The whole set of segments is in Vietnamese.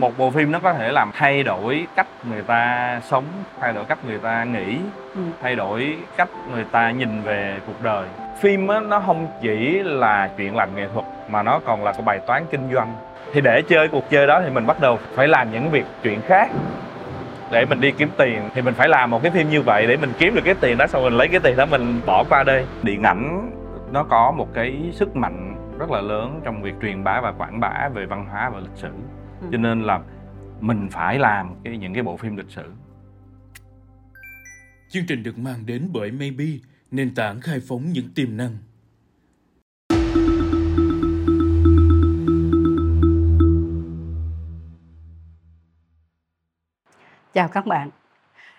một bộ phim nó có thể làm thay đổi cách người ta sống thay đổi cách người ta nghĩ Ừ. thay đổi cách người ta nhìn về cuộc đời. Phim á, nó không chỉ là chuyện làm nghệ thuật mà nó còn là cái bài toán kinh doanh. Thì để chơi cuộc chơi đó thì mình bắt đầu phải làm những việc chuyện khác. Để mình đi kiếm tiền thì mình phải làm một cái phim như vậy để mình kiếm được cái tiền đó xong mình lấy cái tiền đó mình bỏ qua đây. Điện ảnh nó có một cái sức mạnh rất là lớn trong việc truyền bá và quảng bá về văn hóa và lịch sử Ừ. cho nên là mình phải làm cái những cái bộ phim lịch sử Chương trình được mang đến bởi Maybe, nền tảng khai phóng những tiềm năng. Chào các bạn.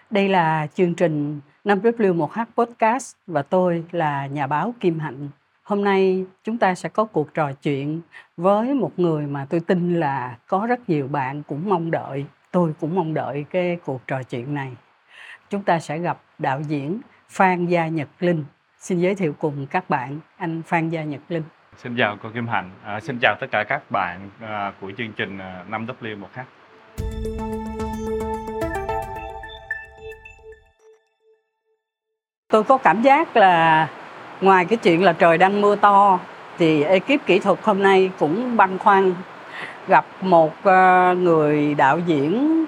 Đây là chương trình 5W1H Podcast và tôi là nhà báo Kim Hạnh. Hôm nay chúng ta sẽ có cuộc trò chuyện với một người mà tôi tin là có rất nhiều bạn cũng mong đợi. Tôi cũng mong đợi cái cuộc trò chuyện này. Chúng ta sẽ gặp đạo diễn Phan Gia Nhật Linh. Xin giới thiệu cùng các bạn anh Phan Gia Nhật Linh. xin chào cô Kim Hạnh à, xin chào tất cả các bạn à, của chương trình à, 5W1H Tôi có cảm giác là ngoài cái chuyện là trời đang mưa to, thì ekip kỹ thuật hôm nay cũng băn khoăn gặp một ờ, người đạo diễn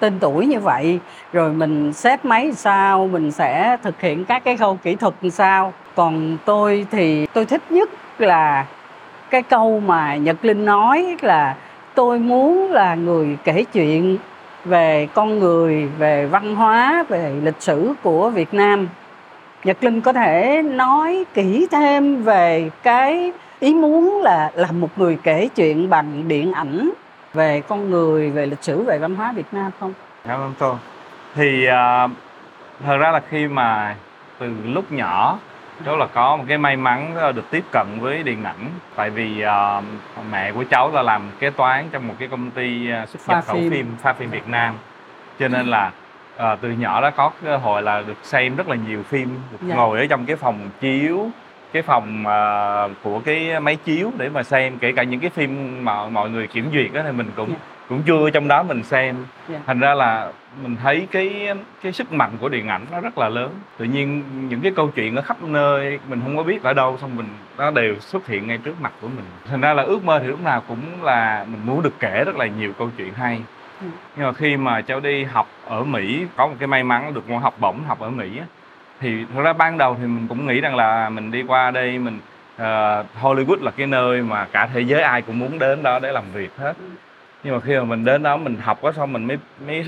tên tuổi như vậy. Rồi mình xếp máy sao, mình sẽ thực hiện các cái khâu kỹ thuật sao. Còn tôi thì tôi thích nhất là cái câu mà Nhật Linh nói là tôi muốn là người kể chuyện về con người, về văn hóa, về lịch sử của Việt Nam. Nhật Linh có thể nói kỹ thêm về cái ý muốn là làm một người kể chuyện bằng điện ảnh về con người, về lịch sử, về văn hóa Việt Nam không? cảm ơn cô thì à, thật ra là khi mà từ lúc nhỏ cháu là có một cái may mắn được tiếp cận với điện ảnh tại vì à, mẹ của cháu là làm kế toán trong một cái công ty à, xuất nhập khẩu phim. phim pha phim Việt Nam cho nên là à, từ nhỏ đã có cơ hội là được xem rất là nhiều phim được Dạ. ngồi ở trong cái phòng chiếu cái phòng à, của cái máy chiếu để mà xem kể cả những cái phim mà mọi người kiểm duyệt đó thì mình cũng Dạ. cũng chưa trong đó mình xem Dạ. thành ra là mình thấy cái cái sức mạnh của điện ảnh nó rất là lớn tự nhiên những cái câu chuyện ở khắp nơi mình không có biết ở đâu xong mình nó đều xuất hiện ngay trước mặt của mình thành ra là ước mơ thì lúc nào cũng là mình muốn được kể rất là nhiều câu chuyện hay nhưng mà khi mà cháu đi học ở Mỹ có một cái may mắn được một học bổng học ở Mỹ á, thì thật ra ban đầu thì mình cũng nghĩ rằng là mình đi qua đây mình uh, Hollywood là cái nơi mà cả thế giới ai cũng muốn đến đó để làm việc hết. Nhưng mà khi mà mình đến đó mình học có xong mình mới mới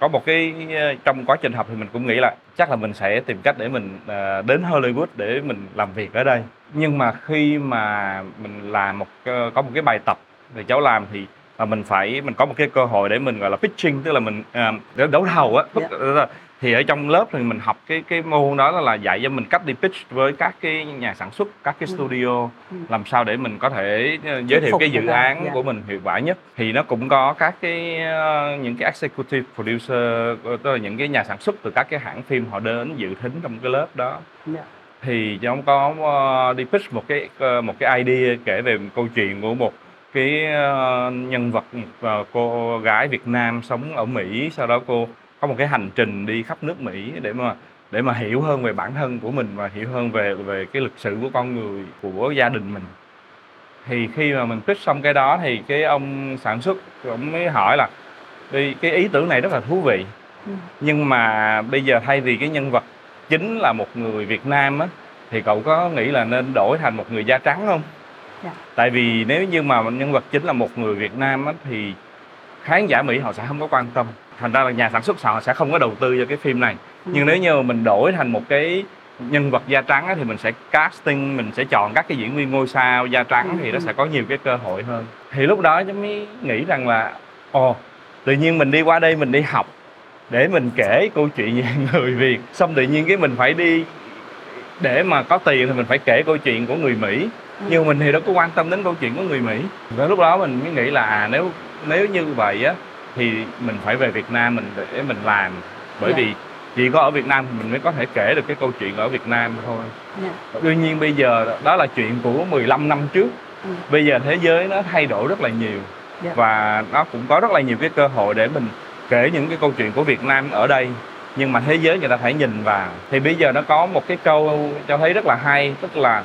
có một cái ờ, trong quá trình học thì mình cũng nghĩ là chắc là mình sẽ tìm cách để mình uh, đến Hollywood để mình làm việc ở đây. Nhưng mà khi mà mình làm một có một cái bài tập thì cháu làm thì và mình phải mình có một cái cơ hội để mình gọi là pitching tức là mình ờ, để đấu thầu á Dạ. thì ở trong lớp thì mình học cái cái môn đó là dạy cho mình cách đi pitch với các cái nhà sản xuất các cái Ừ. studio Ừ. làm sao để mình có thể ờ, giới thiệu cái dự án dạ. của mình hiệu quả nhất thì nó cũng có các cái ờ, những cái executive producer ờ, tức là những cái nhà sản xuất từ các cái hãng phim họ đến dự thính trong cái lớp đó Dạ. thì cháu có ờ, đi pitch một cái ờ, một cái idea kể về một câu chuyện của một cái ờ, nhân vật ờ, cô gái Việt Nam sống ở Mỹ sau đó cô có một cái hành trình đi khắp nước Mỹ để mà để mà hiểu hơn về bản thân của mình và hiểu hơn về về cái lịch sử của con người của gia đình mình thì khi mà mình pitch xong cái đó thì cái ông sản xuất ông mới hỏi là đi cái ý tưởng này rất là thú vị Ừ. nhưng mà bây giờ thay vì cái nhân vật chính là một người Việt Nam á thì cậu có nghĩ là nên đổi thành một người da trắng không? Dạ. Tại vì nếu như mà nhân vật chính là một người Việt Nam á thì khán giả Mỹ họ sẽ không có quan tâm. Thành ra là nhà sản xuất họ sẽ không có đầu tư cho cái phim này. Ừ. Nhưng nếu như mình đổi thành một cái nhân vật da trắng á, thì mình sẽ casting, mình sẽ chọn các cái diễn viên ngôi sao da trắng Ừ, thì nó ừ. sẽ có nhiều cái cơ hội hơn. Thì lúc đó cháu mới nghĩ rằng là ồ tự nhiên mình đi qua đây mình đi học để mình kể câu chuyện về người Việt xong tự nhiên cái mình phải đi để mà có tiền thì mình phải kể câu chuyện của người Mỹ. Nhưng mình thì đâu có quan tâm đến câu chuyện của người Mỹ và lúc đó mình mới nghĩ là à, nếu nếu như vậy á thì mình phải về Việt Nam mình để mình làm bởi Dạ. vì chỉ có ở Việt Nam thì mình mới có thể kể được cái câu chuyện ở Việt Nam thôi Dạ. tuy nhiên bây giờ đó là chuyện của 15 năm trước Ừ. bây giờ thế giới nó thay đổi rất là nhiều Dạ. và nó cũng có rất là nhiều cái cơ hội để mình kể những cái câu chuyện của Việt Nam ở đây nhưng mà thế giới người ta phải nhìn vào thì bây giờ nó có một cái câu cho thấy rất là hay tức là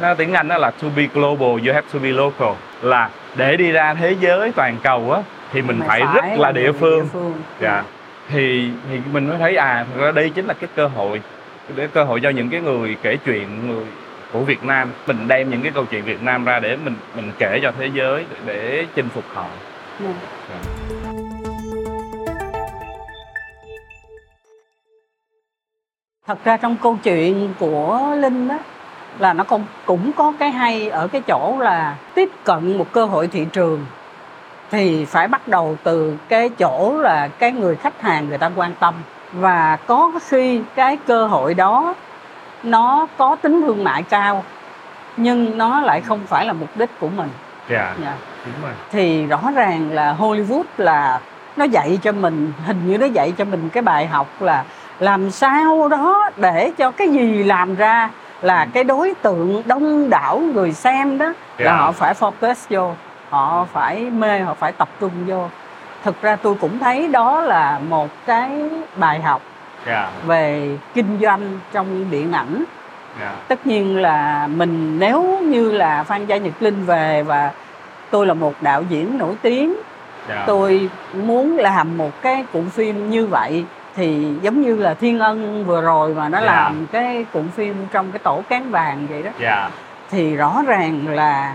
nó tiếng Anh đó là to be global you have to be local. Là để đi ra thế giới toàn cầu á thì mình Mà phải, rất là địa phương. phương. dạ. Thì thì mình mới thấy à thực ra đây chính là cái cơ hội để cơ hội cho những cái người kể chuyện người của Việt Nam. Mình đem những cái câu chuyện Việt Nam ra để mình mình kể cho thế giới để, để chinh phục họ. Dạ. thật ra trong câu chuyện của linh đó là nó cũng cũng có cái hay ở cái chỗ là tiếp cận một cơ hội thị trường thì phải bắt đầu từ cái chỗ là cái người khách hàng người ta quan tâm. Và có khi cái cơ hội đó nó có tính thương mại cao nhưng nó lại không phải là mục đích của mình. Dạ dạ. đúng rồi. Thì rõ ràng là Hollywood là nó dạy cho mình hình như nó dạy cho mình cái bài học là làm sao đó để cho cái gì làm ra là cái đối tượng đông đảo người xem đó Dạ. là họ phải focus vô họ phải mê họ phải tập trung vô. Thực ra tôi cũng thấy đó là một cái bài học dạ. về kinh doanh trong điện ảnh. Dạ. Tất nhiên là mình nếu như là phan gia nhật linh về và tôi là một đạo diễn nổi tiếng dạ. tôi muốn làm một cái cuộn phim như vậy thì giống như là thiên ân vừa rồi mà nó Dạ. làm cái cuộn phim trong cái tổ cán vàng vậy đó dạ thì rõ ràng là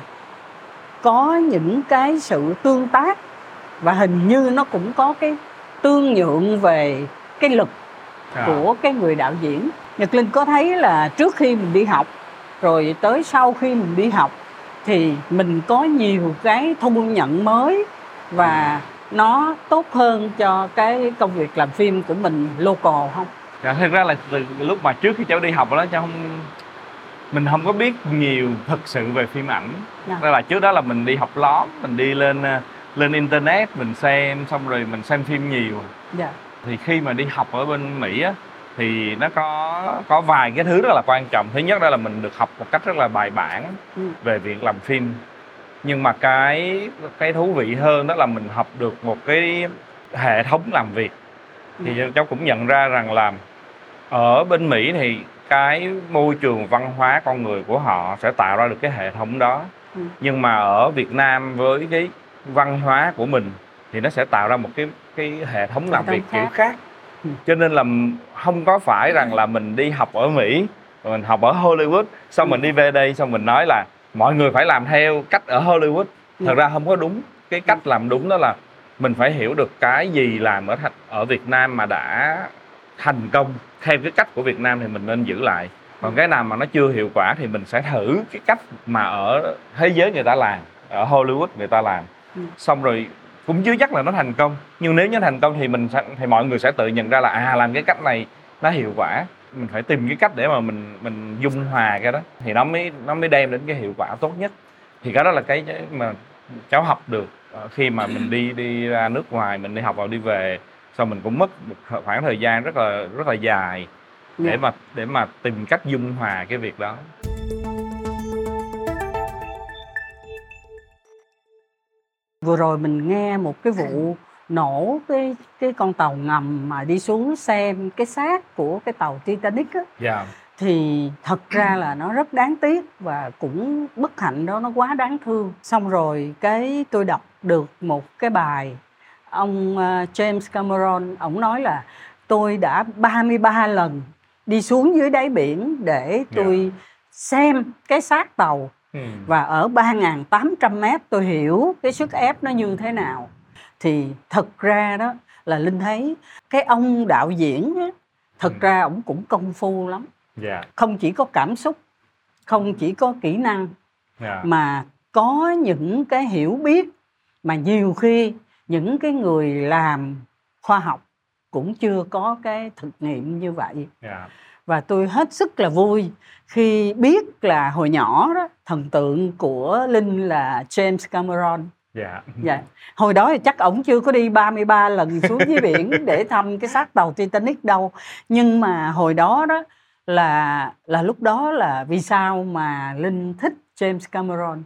có những cái sự tương tác và hình như nó cũng có cái tương nhượng về cái lực dạ. của cái người đạo diễn nhật linh có thấy là trước khi mình đi học rồi tới sau khi mình đi học thì mình có nhiều cái thu nhận mới và nó tốt hơn cho cái công việc làm phim của mình local không? Dạ, thực ra là từ lúc mà trước khi cháu đi học đó cháu không mình không có biết nhiều thực sự về phim ảnh. Dạ. Đó là trước đó là mình đi học lóm mình đi lên ờ, lên internet mình xem xong rồi mình xem phim nhiều. Dạ. Thì khi mà đi học ở bên Mỹ á thì nó có có vài cái thứ rất là quan trọng. Thứ nhất đó là mình được học một cách rất là bài bản Ừ. về việc làm phim nhưng mà cái cái thú vị hơn đó là mình học được một cái hệ thống làm việc thì Ừ. cháu cũng nhận ra rằng là ở bên Mỹ thì cái môi trường văn hóa con người của họ sẽ tạo ra được cái hệ thống đó Ừ. nhưng mà ở Việt Nam với cái văn hóa của mình thì nó sẽ tạo ra một cái cái hệ thống làm việc kiểu khác. khác Ừ. cho nên là không có phải rằng là mình đi học ở Mỹ mình học ở Hollywood xong Ừ. mình đi về đây xong mình nói là mọi người phải làm theo cách ở Hollywood. Ừ. thật ra không có đúng. Cái cách làm đúng đó là mình phải hiểu được cái gì làm ở ở Việt Nam mà đã thành công. Theo cái cách của Việt Nam thì mình nên giữ lại. Còn cái nào mà nó chưa hiệu quả thì mình sẽ thử cái cách mà ở thế giới người ta làm ở Hollywood người ta làm. Ừ. xong rồi cũng chưa chắc là nó thành công. Nhưng nếu như thành công thì mình sẽ, thì mọi người sẽ tự nhận ra là à làm cái cách này nó hiệu quả mình phải tìm cái cách để mà mình mình dung hòa cái đó. Thì nó mới nó mới đem đến cái hiệu quả tốt nhất. Thì cái đó là cái mà cháu học được ờ, khi mà mình đi đi ra nước ngoài mình đi học vào đi về xong mình cũng mất một khoảng thời gian rất là rất là dài để Dạ. mà để mà tìm cách dung hòa cái việc đó. Vừa rồi mình nghe một cái vụ nổ cái cái con tàu ngầm mà đi xuống xem cái xác của cái tàu Titanic á. Dạ. Thì thật ra là nó rất đáng tiếc và cũng bất hạnh đó nó quá đáng thương. Xong rồi cái tôi đọc được một cái bài ông ờ, James Cameron ông nói là tôi đã 33 lần đi xuống dưới đáy biển để tôi xem cái xác tàu ừ. và ở 3.800 mét tôi hiểu cái sức ép nó như thế nào thì thực ra đó là linh thấy cái ông đạo diễn á, thực Ừ. ra ổng cũng công phu lắm. Dạ. Không chỉ có cảm xúc không chỉ có kỹ năng dạ. mà có những cái hiểu biết mà nhiều khi những cái người làm khoa học cũng chưa có cái thực nghiệm như vậy. Dạ. Và tôi hết sức là vui khi biết là hồi nhỏ đó thần tượng của linh là James Cameron dạ dạ hồi đó thì chắc ổng chưa có đi 33 lần xuống dưới biển để thăm cái xác tàu Titanic đâu nhưng mà hồi đó đó là là lúc đó là vì sao mà linh thích James Cameron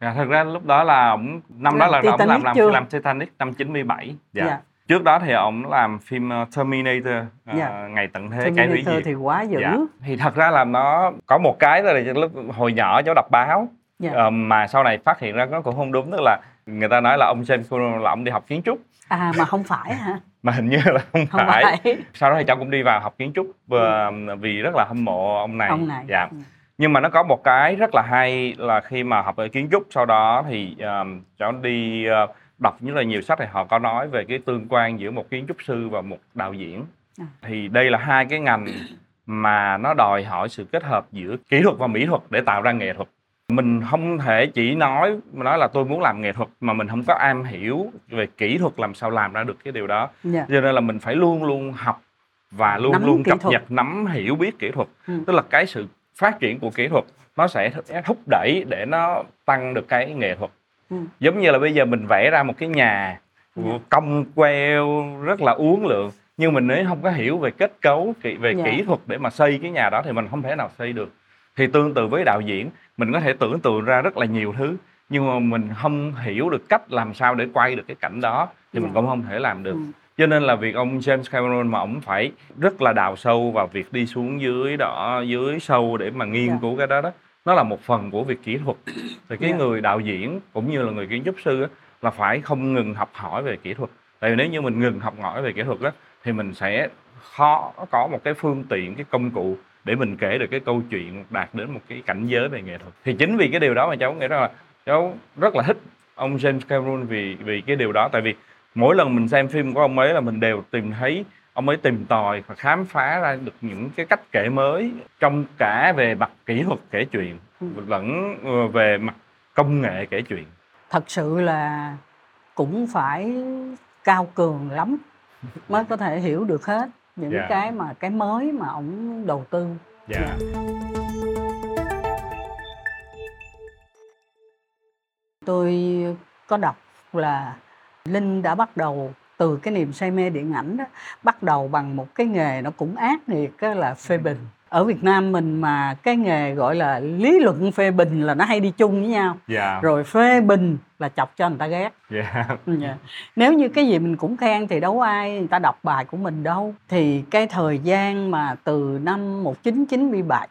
Dạ, thật ra lúc đó là ổng năm đó là ổng làm làm chưa? làm Titanic năm 97. Dạ. Dạ. Trước đó thì ổng làm phim ờ, Terminator ờ, Dạ. ngày tận thế cái hủy Terminator diệt. thì quá dữ Dạ. Thì thật ra là nó có một cái là lúc hồi nhỏ cháu đọc báo Dạ. ờ, mà sau này phát hiện ra nó cũng không đúng tức là người ta nói là ông James Cameron là ông đi học kiến trúc à mà không phải hả mà hình như là không, không phải. phải Sau đó thì cháu cũng đi vào học kiến trúc và vì rất là hâm mộ ông này. ông này Dạ. nhưng mà nó có một cái rất là hay là khi mà học về kiến trúc sau đó thì um, cháu đi uh, đọc rất là nhiều sách thì họ có nói về cái tương quan giữa một kiến trúc sư và một đạo diễn À. thì đây là hai cái ngành mà nó đòi hỏi sự kết hợp giữa kỹ thuật và mỹ thuật để tạo ra nghệ thuật mình không thể chỉ nói nói là tôi muốn làm nghệ thuật mà mình không có am hiểu về kỹ thuật làm sao làm ra được cái điều đó dạ. cho nên là mình phải luôn luôn học và luôn Nắm luôn cập thuật. nhật nắm hiểu biết kỹ thuật Ừ. tức là cái sự phát triển của kỹ thuật nó sẽ thúc đẩy để nó tăng được cái nghệ thuật Ừ. giống như là bây giờ mình vẽ ra một cái nhà Dạ. cong queo rất là uốn lượn nhưng mình nếu không có hiểu về kết cấu kỹ- về Dạ. kỹ thuật để mà xây cái nhà đó thì mình không thể nào xây được thì tương tự với đạo diễn mình có thể tưởng tượng ra rất là nhiều thứ nhưng mà mình không hiểu được cách làm sao để quay được cái cảnh đó thì mình Dạ. cũng không thể làm được Ừ. cho nên là việc ông James Cameron mà ông phải rất là đào sâu vào việc đi xuống dưới đó dưới sâu để mà nghiên Dạ. cứu cái đó đó nó là một phần của việc kỹ thuật thì cái Dạ. người đạo diễn cũng như là người kiến trúc sư á, là phải không ngừng học hỏi về kỹ thuật tại vì nếu như mình ngừng học hỏi về kỹ thuật đó thì mình sẽ khó có một cái phương tiện cái công cụ để mình kể được cái câu chuyện đạt đến một cái cảnh giới về nghệ thuật. Thì chính vì cái điều đó mà cháu nghĩ rằng là cháu rất là thích ông James Cameron vì vì cái điều đó. Tại vì mỗi lần mình xem phim của ông ấy là mình đều tìm thấy ông ấy tìm tòi và khám phá ra được những cái cách kể mới trong cả về mặt kỹ thuật kể chuyện Ừ. lẫn ờ, về mặt công nghệ kể chuyện. Thật sự là cũng phải cao cường lắm mới có thể hiểu được hết những Dạ. cái mà cái mới mà ổng đầu tư. Dạ. Tôi có đọc là linh đã bắt đầu từ cái niềm say mê điện ảnh đó bắt đầu bằng một cái nghề nó cũng ác nghiệt á là phê bình ở Việt Nam mình mà cái nghề gọi là lý luận phê bình là nó hay đi chung với nhau dạ rồi phê bình là chọc cho người ta ghét dạ Dạ. Nếu như cái gì mình cũng khen thì đâu ai người ta đọc bài của mình đâu. Thì cái thời gian mà từ năm 1997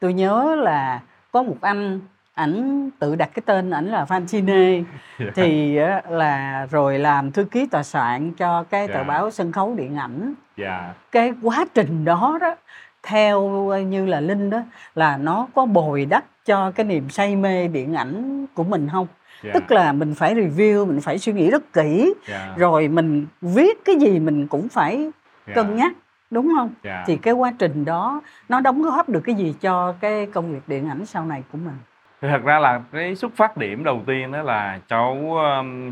tôi nhớ là có một anh ảnh tự đặt cái tên ảnh là Phan Chine thì là rồi làm thư ký tòa soạn cho cái tờ Dạ. báo sân khấu điện ảnh. dạ Cái quá trình đó đó theo như là Linh đó là nó có bồi đắp cho cái niềm say mê điện ảnh của mình không? dạ. Tức là mình phải review mình phải suy nghĩ rất kỹ dạ. rồi mình viết cái gì mình cũng phải dạ, cân nhắc đúng không? Dạ. thì cái quá trình đó nó đóng góp được cái gì cho cái công việc điện ảnh sau này của mình? Thật ra là cái xuất phát điểm đầu tiên đó là cháu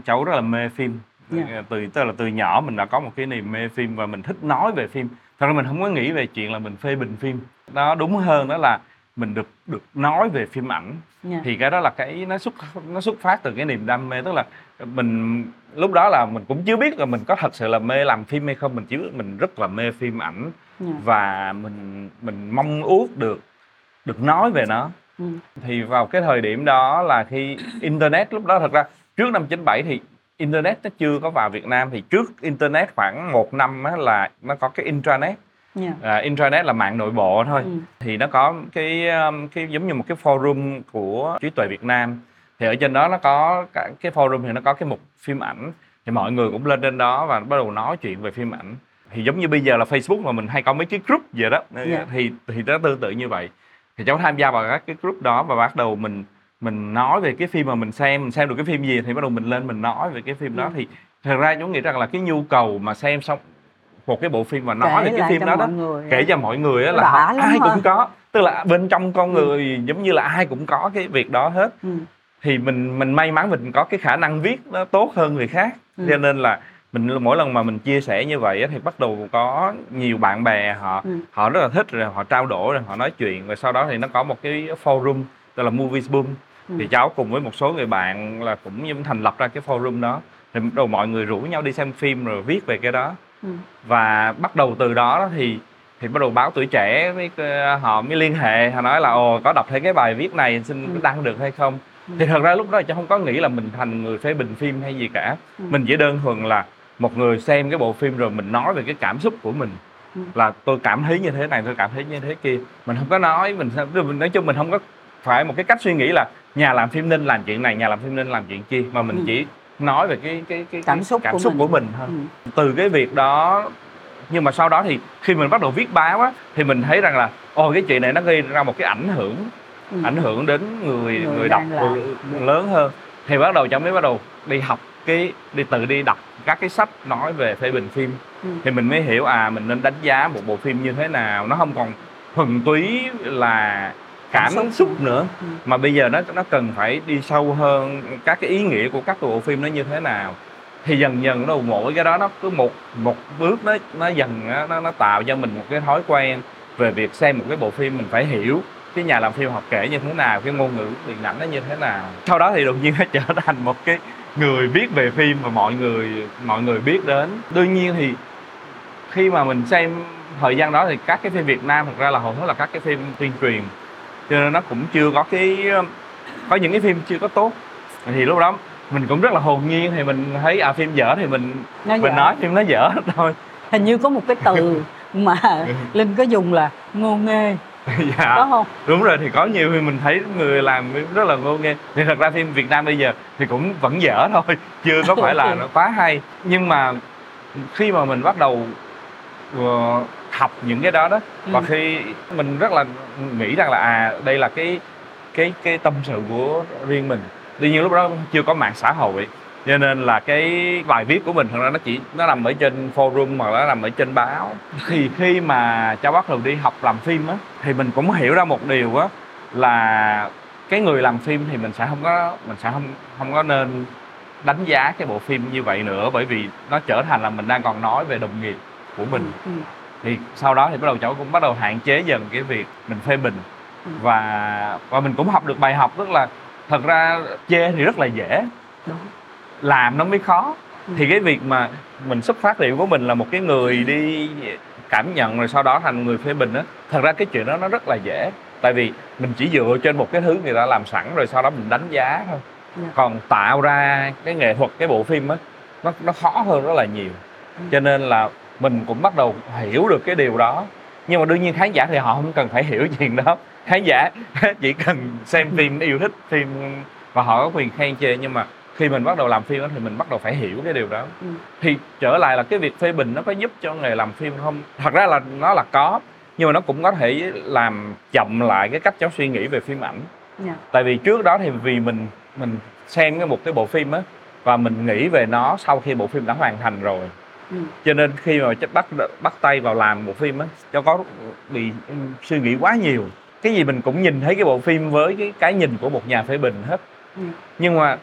cháu rất là mê phim. Dạ. từ tức là từ nhỏ mình đã có một cái niềm mê phim và mình thích nói về phim thật ra mình không có nghĩ về chuyện là mình phê bình phim. Đó đúng hơn đó là mình được được nói về phim ảnh. Nha thì cái đó là cái nó xuất nó xuất phát từ cái niềm đam mê tức là mình lúc đó là mình cũng chưa biết là mình có thật sự là mê làm phim hay không. Mình chỉ mình rất là mê phim ảnh nha. và mình mình mong ước được được nói về nó. Ừ. thì vào cái thời điểm đó là khi internet lúc đó thật ra trước năm 97 thì internet nó chưa có vào Việt Nam thì trước internet khoảng một năm á là nó có cái intranet. Nha. à, intranet là mạng nội bộ thôi. Ừ. thì nó có cái um, cái giống như một cái forum của trí tuệ Việt Nam. Thì ở trên đó nó có cả cái forum thì nó có cái mục phim ảnh. Thì mọi người cũng lên trên đó và bắt đầu nói chuyện về phim ảnh. Thì giống như bây giờ là Facebook mà mình hay có mấy cái group vậy đó. Dạ. thì thì nó tương tự như vậy. Thì cháu tham gia vào các cái group đó và bắt đầu mình mình nói về cái phim mà mình xem mình xem được cái phim gì thì bắt đầu mình lên mình nói về cái phim đó Ừ. thì thật ra cháu nghĩ rằng là cái nhu cầu mà xem xong một cái bộ phim và nói Kể về cái phim đó đó người. kể cho mọi người Nó là họ, ai ha. cũng có tức là bên trong con Ừ. người giống như là ai cũng có cái việc đó hết Ừ. thì mình mình may mắn mình có cái khả năng viết nó tốt hơn người khác Ừ. cho nên là mình mỗi lần mà mình chia sẻ như vậy thì bắt đầu có nhiều bạn bè họ Ừ. họ rất là thích rồi họ trao đổi rồi họ nói chuyện và sau đó thì nó có một cái forum tức là Movies Boom Ừ. thì cháu cùng với một số người bạn là cũng như thành lập ra cái forum đó thì bắt đầu mọi người rủ nhau đi xem phim rồi viết về cái đó Ừ. và bắt đầu từ đó thì thì bắt đầu báo tuổi trẻ với ờ, họ mới liên hệ họ nói là ồ có đọc thấy cái bài viết này xin Ừ. đăng được hay không Ừ. thì thật ra lúc đó cháu không có nghĩ là mình thành người phê bình phim hay gì cả Ừ. mình chỉ đơn thuần là một người xem cái bộ phim rồi mình nói về cái cảm xúc của mình Ừ. là tôi cảm thấy như thế này tôi cảm thấy như thế kia mình không có nói mình mình nói chung mình không có phải một cái cách suy nghĩ là nhà làm phim nên làm chuyện này nhà làm phim nên làm chuyện kia mà mình Ừ. chỉ nói về cái cái cái Cảm xúc cảm của xúc mình. của mình thôi Ừ. từ cái việc đó nhưng mà sau đó thì khi mình bắt đầu viết báo á thì mình thấy rằng là ồ cái chuyện này nó gây ra một cái ảnh hưởng Ừ. ảnh hưởng đến người Người người, đọc người lớn hơn thì bắt đầu cháu mới bắt đầu đi học cái đi tự đi đọc các cái sách nói về phê bình phim Ừ. thì mình mới hiểu à mình nên đánh giá một bộ phim như thế nào nó không còn thuần túy là cảm xúc. xúc nữa. Ừ. mà bây giờ nó nó cần phải đi sâu hơn các cái ý nghĩa của các bộ phim nó như thế nào. Thì dần dần nó mỗi cái đó nó cứ một một bước nó nó dần nó nó, tạo cho mình một cái thói quen về việc xem một cái bộ phim mình phải hiểu cái nhà làm phim học kể như thế nào cái ngôn ngữ điện ảnh nó như thế nào. Sau đó thì đột nhiên nó trở thành một cái người viết về phim mà mọi người mọi người biết đến. Đương nhiên thì khi mà mình xem thời gian đó thì các cái phim Việt Nam thực ra là hầu hết là các cái phim tuyên truyền cho nên nó cũng chưa có cái có những cái phim chưa có tốt. Thì lúc đó mình cũng rất là hồn nhiên thì mình thấy à phim dở thì mình Nó mình dở. nói phim nó dở thôi. Hình như có một cái từ mà linh có dùng là ngô nghê. Dạ. Có không? Đúng rồi thì có nhiều phim mình thấy người làm rất là ngô nghê. Thì thật ra phim Việt Nam bây giờ thì cũng vẫn dở thôi chưa có phải là nó quá hay. Nhưng mà khi mà mình bắt đầu ờ, học những cái đó đó và Ừ. khi mình rất là nghĩ rằng là à đây là cái cái cái tâm sự của riêng mình tuy nhiên lúc đó chưa có mạng xã hội cho nên là cái bài viết của mình thật ra nó chỉ nó nằm ở trên forum là nó nằm ở trên báo thì khi mà cháu bắt đầu đi học làm phim á thì mình cũng hiểu ra một điều á là cái người làm phim thì mình sẽ không có mình sẽ không không có nên đánh giá cái bộ phim như vậy nữa bởi vì nó trở thành là mình đang còn nói về đồng nghiệp của mình Ừ. thì sau đó thì bắt đầu cháu cũng bắt đầu hạn chế dần cái việc mình phê bình Ừ. và và mình cũng học được bài học tức là thật ra chê thì rất là dễ đúng làm nó mới khó Ừ. thì cái việc mà mình xuất phát điểm của mình là một cái người đi cảm nhận rồi sau đó thành người phê bình á thật ra cái chuyện đó nó rất là dễ tại vì mình chỉ dựa trên một cái thứ người ta làm sẵn rồi sau đó mình đánh giá thôi Dạ. còn tạo ra cái nghệ thuật cái bộ phim á nó nó khó hơn rất là nhiều Ừ. cho nên là mình cũng bắt đầu hiểu được cái điều đó. Nhưng mà đương nhiên khán giả thì họ không cần phải hiểu chuyện đó. Khán giả chỉ cần xem phim yêu thích phim và họ có quyền khen chê. Nhưng mà khi mình bắt đầu làm phim đó thì mình bắt đầu phải hiểu cái điều đó. Ừ. thì trở lại là cái việc phê bình nó có giúp cho nghề làm phim không? Thật ra là nó là có nhưng mà nó cũng có thể làm chậm lại cái cách cháu suy nghĩ về phim ảnh. Dạ. tại vì trước đó thì vì mình mình xem cái một cái bộ phim á và mình nghĩ về nó sau khi bộ phim đã hoàn thành rồi Ừ. cho nên khi mà bắt bắt tay vào làm bộ phim á cháu có bị suy nghĩ quá nhiều. Cái gì mình cũng nhìn thấy cái bộ phim với cái cái nhìn của một nhà phê bình hết. Ừ. nhưng mà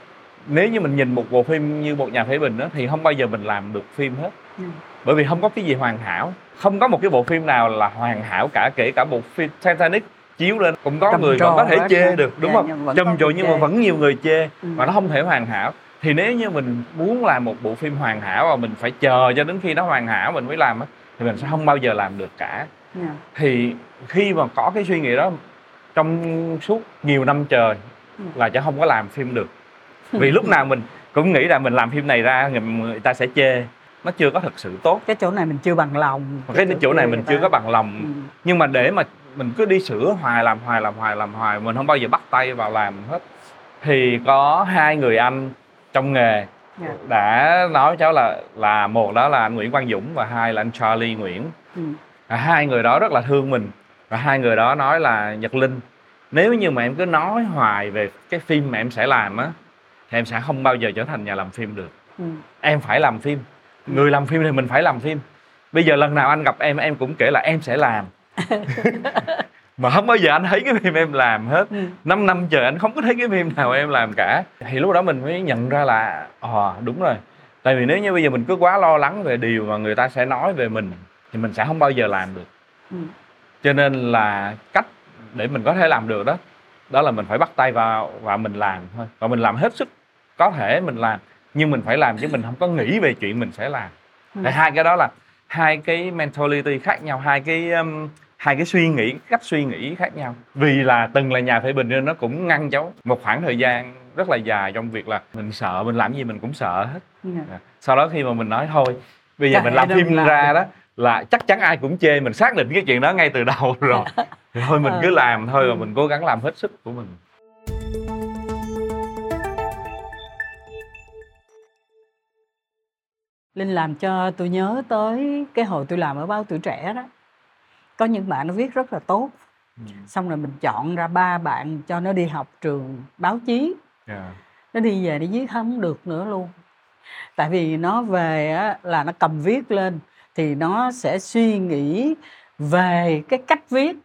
nếu như mình nhìn một bộ phim như một nhà phê bình đó thì không bao giờ mình làm được phim hết. Ừ. bởi vì không có cái gì hoàn hảo. Không có một cái bộ phim nào là hoàn hảo cả kể cả bộ phim Titanic chiếu lên. Cũng có Trầm người vẫn có thể chê được đúng Dạ, không? trầm trồ nhưng mà vẫn nhiều người chê Ừ. và nó không thể hoàn hảo thì nếu như mình muốn làm một bộ phim hoàn hảo và mình phải chờ cho đến khi nó hoàn hảo mình mới làm á thì mình sẽ không bao giờ làm được cả. Dạ. thì khi mà có cái suy nghĩ đó trong suốt nhiều năm trời Ừ. là sẽ không có làm phim được. Vì lúc nào mình cũng nghĩ là mình làm phim này ra người, ta sẽ chê. Nó chưa có thực sự tốt. Cái chỗ này mình chưa bằng lòng. Và cái chỗ này kia mình người chưa ta- có bằng lòng. Ừ. nhưng mà để mà mình cứ đi sửa hoài làm hoài làm hoài làm hoài mình không bao giờ bắt tay vào làm hết. Thì có hai người anh trong nghề. Dạ. đã nói cháu là là một đó là anh Nguyễn Quang Dũng và hai là anh Charlie Nguyễn. Ừ. hai người đó rất là thương mình. Và hai người đó nói là Nhật Linh nếu như mà em cứ nói hoài về cái phim mà em sẽ làm á thì em sẽ không bao giờ trở thành nhà làm phim được. Ừ. em phải làm phim. Người làm phim thì mình phải làm phim. Bây giờ lần nào anh gặp em em cũng kể là em sẽ làm mà không bao giờ anh thấy cái phim em làm hết Ừ. 5 năm trời anh không có thấy cái phim nào em làm cả thì lúc đó mình mới nhận ra là ờ đúng rồi tại vì nếu như bây giờ mình cứ quá lo lắng về điều mà người ta sẽ nói về mình thì mình sẽ không bao giờ làm được Ừ. cho nên là cách để mình có thể làm được đó đó là mình phải bắt tay vào và mình làm thôi và mình làm hết sức có thể mình làm nhưng mình phải làm chứ mình không có nghĩ về chuyện mình sẽ làm Ừ. Hai cái đó là hai cái mentality khác nhau hai cái um, hai cái suy nghĩ cách suy nghĩ khác nhau vì là từng là nhà phê bình nên nó cũng ngăn cháu một khoảng thời gian rất là dài trong việc là mình sợ mình làm gì mình cũng sợ hết Dạ. sau đó khi mà mình nói thôi bây giờ Cả mình làm phim làm. ra đó là chắc chắn ai cũng chê mình xác định cái chuyện đó ngay từ đầu rồi thôi mình Ờ. cứ làm thôi và Ừ. mình cố gắng làm hết sức của mình Linh làm cho tôi nhớ tới cái hồi tôi làm ở báo tuổi trẻ đó có những bạn nó viết rất là tốt. Xong rồi mình chọn ra ba bạn cho nó đi học trường báo chí. Dạ. nó đi về nó viết không được nữa luôn. Tại vì nó về á, là nó cầm viết lên thì nó sẽ suy nghĩ về cái cách viết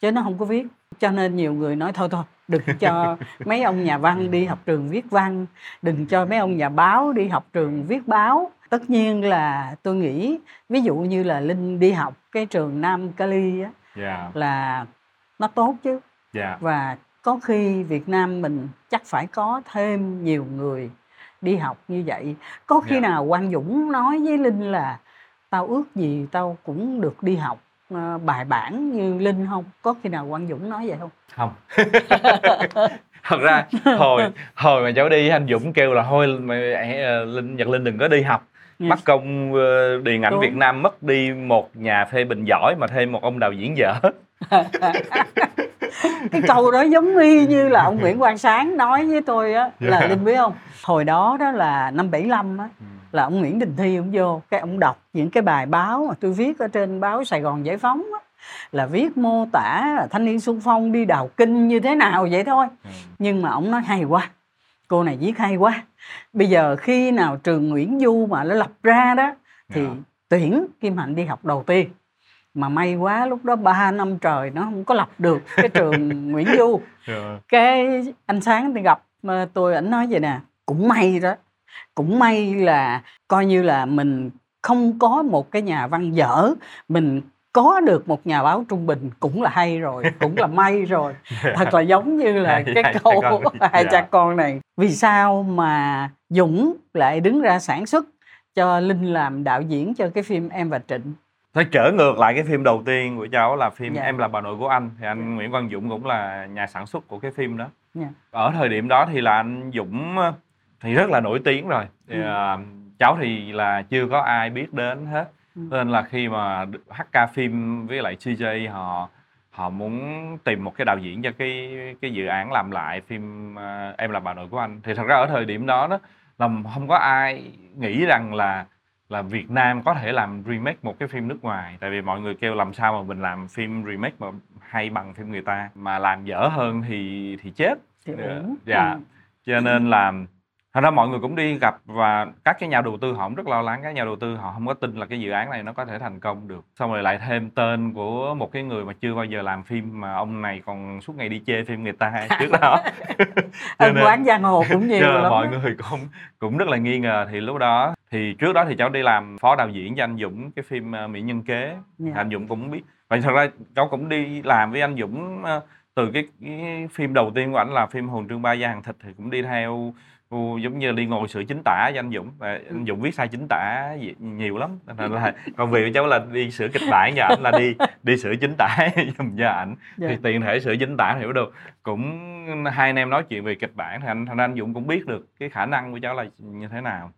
chứ nó không có viết. Cho nên nhiều người nói thôi thôi đừng cho mấy ông nhà văn đi học trường viết văn đừng cho mấy ông nhà báo đi học trường viết báo tất nhiên là tôi nghĩ ví dụ như là linh đi học cái trường nam cali á, dạ. là nó tốt chứ. Dạ. Và có khi Việt Nam mình chắc phải có thêm nhiều người đi học như vậy. Có khi Dạ. nào Quang Dũng nói với Linh là tao ước gì tao cũng được đi học ờ, bài bản như Linh không? Có khi nào Quang Dũng nói vậy không? Không. Thật ra hồi hồi mà cháu đi anh Dũng kêu là thôi mà ờ, linh Nhật Linh đừng có đi học Mất công ờ, điện ảnh Đúng. Việt Nam mất đi một nhà phê bình giỏi mà thêm một ông đạo diễn dở cái câu đó giống y như là ông Nguyễn Quang Sáng nói với tôi á là Dạ. Linh biết không hồi đó đó là năm 75 á Ừ. là ông Nguyễn Đình Thi ông vô cái ông đọc những cái bài báo mà tôi viết ở trên báo Sài Gòn Giải Phóng á, là viết mô tả là thanh niên xung phong đi đào kinh như thế nào vậy thôi Ừ. nhưng mà ông nói hay quá cô này viết hay quá bây giờ khi nào trường Nguyễn Du mà nó lập ra đó thì Dạ. tuyển Kim Hạnh đi học đầu tiên mà may quá lúc đó 3 năm trời nó không có lập được cái trường Nguyễn Du Dạ. cái anh sáng thì gặp ờ, tôi ảnh nói vậy nè cũng may đó cũng may là coi như là mình không có một cái nhà văn dở mình có được một nhà báo trung bình cũng là hay rồi cũng là may rồi thật là giống như là cái câu hai Dạ. cha con này vì sao mà Dũng lại đứng ra sản xuất cho Linh làm đạo diễn cho cái phim Em và Trịnh Thôi trở ngược lại cái phim đầu tiên của cháu là phim Dạ. Em là bà nội của anh thì anh Nguyễn Quang Dũng cũng là nhà sản xuất của cái phim đó. Dạ. Ở thời điểm đó thì là anh Dũng ờ, thì rất là nổi tiếng rồi. Thì, Ừ. cháu thì là chưa có ai biết đến hết. Ừ. Nên là khi mà HK phim với lại CJ họ họ muốn tìm một cái đạo diễn cho cái cái dự án làm lại phim ờ, Em là bà nội của anh thì thật ra ở thời điểm đó đó là không có ai nghĩ rằng là là Việt Nam có thể làm remake một cái phim nước ngoài tại vì mọi người kêu làm sao mà mình làm phim remake mà hay bằng phim người ta mà làm dở hơn thì thì chết thì Dạ. Dạ. Ừ. cho nên là thật ra mọi người cũng đi gặp và các cái nhà đầu tư họ cũng rất lo lắng các nhà đầu tư họ không có tin là cái dự án này nó có thể thành công được. Xong rồi lại thêm tên của một cái người mà chưa bao giờ làm phim mà ông này còn suốt ngày đi chê phim người ta trước đó. Nên- quán giang hồ cũng nhiều nên lắm mọi á. người cũng cũng rất là nghi ngờ. Thì lúc đó thì trước đó thì cháu đi làm phó đạo diễn cho anh Dũng cái phim ờ, Mỹ Nhân Kế. Dạ. anh Dũng cũng biết. Và thật ra cháu cũng đi làm với anh Dũng ờ, từ cái, cái phim đầu tiên của ảnh là phim Hồn Trương Ba Gia Hàng Thịt thì cũng đi theo ừ, giống như đi ngồi sửa chính tả cho anh Dũng. Và anh Dũng viết sai chính tả nhiều lắm. Nên là còn việc của cháu là đi sửa kịch bản cho ảnh là đi đi sửa chính tả giùm cho ảnh. Dạ. thì tiền thể sửa chính tả hiểu được. Cũng hai anh em nói chuyện về kịch bản thì anh thành anh Dũng cũng biết được cái khả năng của cháu là như thế nào.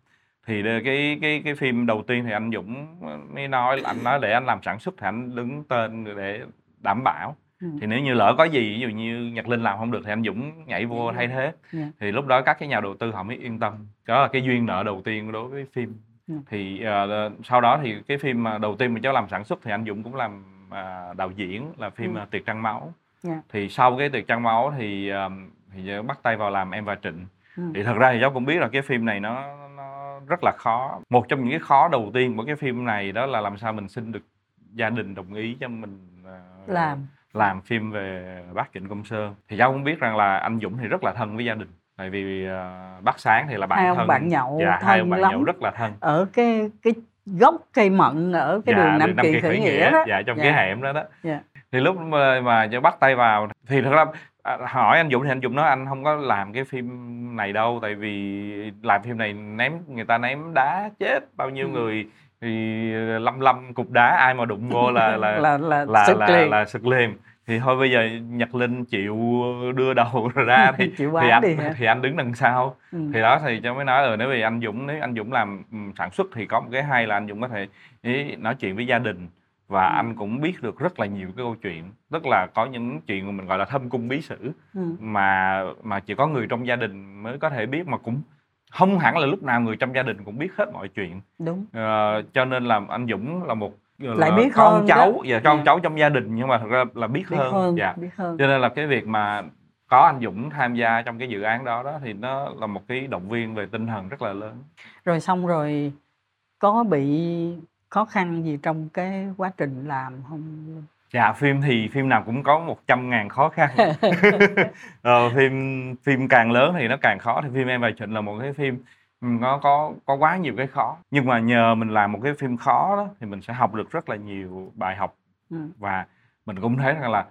Thì cái cái cái phim đầu tiên thì anh Dũng mới nói anh nói để anh làm sản xuất thì anh đứng tên để đảm bảo Ừ. thì nếu như lỡ có gì ví dụ như Nhật Linh làm không được thì anh Dũng nhảy vô thay thế Dạ. thì lúc đó các cái nhà đầu tư họ mới yên tâm đó là cái duyên nợ đầu tiên đối với phim Ừ. thì ờ, sau đó thì cái phim mà đầu tiên mà cháu làm sản xuất thì anh Dũng cũng làm à, đạo diễn là phim Ừ. à, Tiệc Trăng Máu Dạ. thì sau cái Tiệc Trăng Máu thì ờm, thì bắt tay vào làm Em và Trịnh Ừ. thì thật ra thì cháu cũng biết là cái phim này nó nó rất là khó một trong những cái khó đầu tiên của cái phim này đó là làm sao mình xin được gia đình đồng ý cho mình ờ, làm làm phim về bác Trịnh Công Sơn thì cháu cũng biết rằng là anh Dũng thì rất là thân với gia đình tại vì ờ, bác Sáng thì là bạn Hai ông thân bạn nhậu dạ, hai thân ông bạn lắm. nhậu rất là thân ở cái cái gốc cây mận ở cái Dạ, đường Nam Kỳ khởi nghĩa đó dạ trong Dạ. cái hẻm đó đó Dạ. thì lúc mà, mà bắt tay vào thì thật ra à, hỏi anh Dũng thì anh Dũng nói anh không có làm cái phim này đâu tại vì làm phim này ném người ta ném đá chết bao nhiêu Ừ. người thì lâm lâm cục đá ai mà đụng vô là là là là, là sức là, liền là sực liền thì thôi bây giờ nhật linh chịu đưa đầu ra thì chịu thì anh đi hả thì anh đứng đằng sau ừ. thì đó thì cho mới nói là nếu vì anh Dũng nếu anh Dũng làm ừ, sản xuất thì có một cái hay là anh Dũng có thể ý, nói chuyện với gia đình và Ừ. anh cũng biết được rất là nhiều cái câu chuyện tức là có những chuyện mà mình gọi là thâm cung bí sử Ừ. mà mà chỉ có người trong gia đình mới có thể biết mà cũng không hẳn là lúc nào người trong gia đình cũng biết hết mọi chuyện. Đúng. Ờ, cho nên là anh Dũng là một Lại là biết con hơn cháu và con Dạ. cháu trong gia đình nhưng mà thật ra là biết, biết hơn, hơn dạ. biết hơn. Cho nên là cái việc mà có anh Dũng tham gia trong cái dự án đó đó thì nó là một cái động viên về tinh thần rất là lớn. Rồi xong rồi có bị khó khăn gì trong cái quá trình làm không dạ phim thì phim nào cũng có một trăm ngàn khó khăn ờ, phim phim càng lớn thì nó càng khó thì phim em và trịnh là một cái phim ừ, nó có có quá nhiều cái khó nhưng mà nhờ mình làm một cái phim khó đó thì mình sẽ học được rất là nhiều bài học ừ. và mình cũng thấy rằng là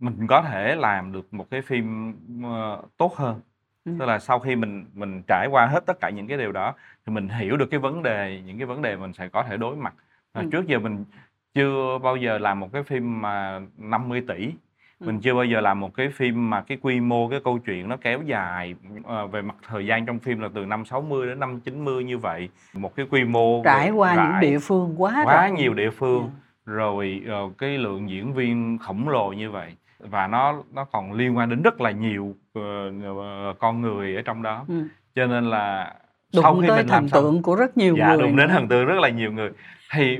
mình có thể làm được một cái phim ờ, tốt hơn Ừ. tức là sau khi mình mình trải qua hết tất cả những cái điều đó thì mình hiểu được cái vấn đề những cái vấn đề mình sẽ có thể đối mặt Ừ. trước giờ mình chưa bao giờ làm một cái phim mà 50 tỷ Ừ. mình chưa bao giờ làm một cái phim mà cái quy mô cái câu chuyện nó kéo dài ờ, về mặt thời gian trong phim là từ năm 60 đến năm 90 như vậy một cái quy mô trải qua những rải địa phương quá quá rộng. nhiều địa phương Dạ. rồi ờ, cái lượng diễn viên khổng lồ như vậy và nó nó còn liên quan đến rất là nhiều ờ, con người ở trong đó Ừ. cho nên là đụng sau khi tới mình làm thần xong tượng của rất nhiều dạ người đụng đến thần tượng rất là nhiều người thì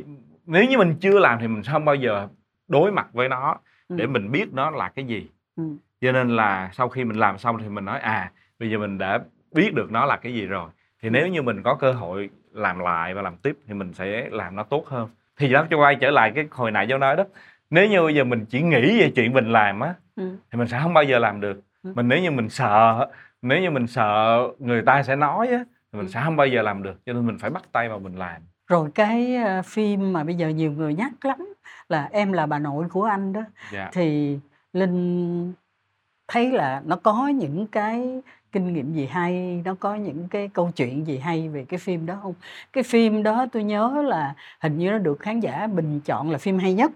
nếu như mình chưa làm thì mình không bao giờ đối mặt với nó Ừ. để mình biết nó là cái gì Ừ. cho nên là sau khi mình làm xong thì mình nói à bây giờ mình đã biết được nó là cái gì rồi thì Ừ. nếu như mình có cơ hội làm lại và làm tiếp thì mình sẽ làm nó tốt hơn thì đó cho quay trở lại cái hồi nãy cháu nói đó nếu như bây giờ mình chỉ nghĩ về chuyện mình làm á Ừ. thì mình sẽ không bao giờ làm được Ừ. mình nếu như mình sợ nếu như mình sợ người ta sẽ nói á thì mình Ừ. sẽ không bao giờ làm được cho nên mình phải bắt tay vào mình làm rồi cái ờ, phim mà bây giờ nhiều người nhắc lắm là em là bà nội của anh đó dạ. thì linh thấy là nó có những cái kinh nghiệm gì hay nó có những cái câu chuyện gì hay về cái phim đó không? Cái phim đó tôi nhớ là hình như nó được khán giả bình chọn là phim hay nhất.